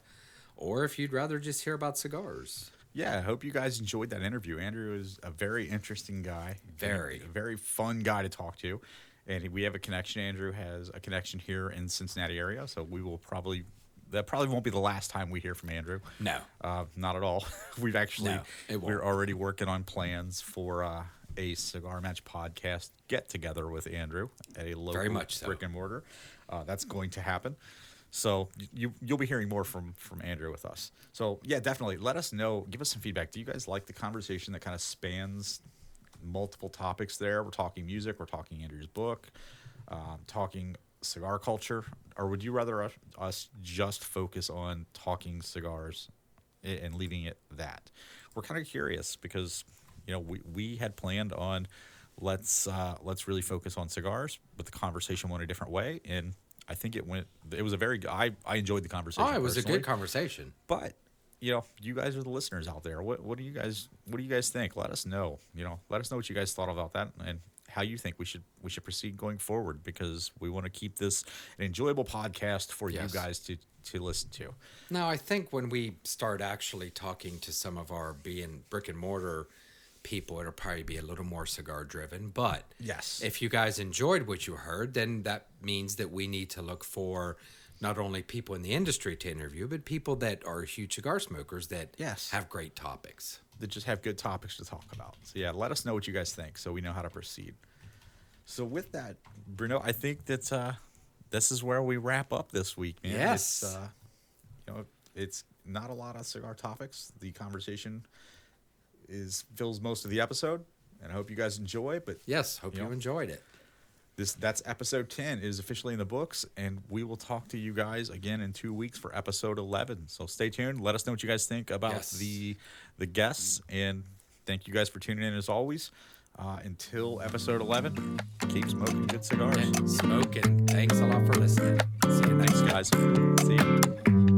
or if you'd rather just hear about cigars.
Yeah, I hope you guys enjoyed that interview. Andrew is a very interesting guy.
Very.
A very fun guy to talk to. And we have a connection. Andrew has a connection here in Cincinnati area, so we will probably that probably won't be the last time we hear from Andrew.
No.
Uh, not at all. We've actually
No,
we're already working on plans for uh, a cigar match podcast get together with Andrew at a local
much so.
brick and mortar. Uh, that's going to happen. So you you'll be hearing more from from Andrew with us. So yeah, definitely let us know. Give us some feedback. Do you guys like the conversation that kind of spans multiple topics? There, we're talking music. We're talking Andrew's book. Um, talking cigar culture, or would you rather us, us just focus on talking cigars and leaving it that? We're kind of curious because you know we, we had planned on let's uh, let's really focus on cigars, but the conversation went a different way, and I think it went. It was a very. I I enjoyed the conversation.
Oh, it was a good conversation.
But you know, you guys are the listeners out there. What what do you guys what do you guys think? Let us know. You know, let us know what you guys thought about that and how you think we should we should proceed going forward because we want to keep this an enjoyable podcast for
Yes.
you guys to to listen to.
Now, I think when we start actually talking to some of our being brick and mortar people, it'll probably be a little more cigar driven. But
Yes.
if you guys enjoyed what you heard, then that means that we need to look for not only people in the industry to interview, but people that are huge cigar smokers that
Yes.
have great topics.
that just have good topics to talk about. So yeah, let us know what you guys think so we know how to proceed. So with that, Bruno, I think that uh, this is where we wrap up this week, man.
Yes.
It's, uh, you know, it's not a lot of cigar topics. The conversation is fills most of the episode, and I hope you guys enjoy. But
Yes, hope
You
you
know,
enjoyed it.
this that's episode 10 it is officially in the books and we will talk to you guys again in two weeks for episode 11 so stay tuned let us know what you guys think about
Yes.
the the guests and thank you guys for tuning in as always uh, until episode 11 keep smoking good cigars
And smoking. Thanks a lot for listening. See you next
thanks guys see you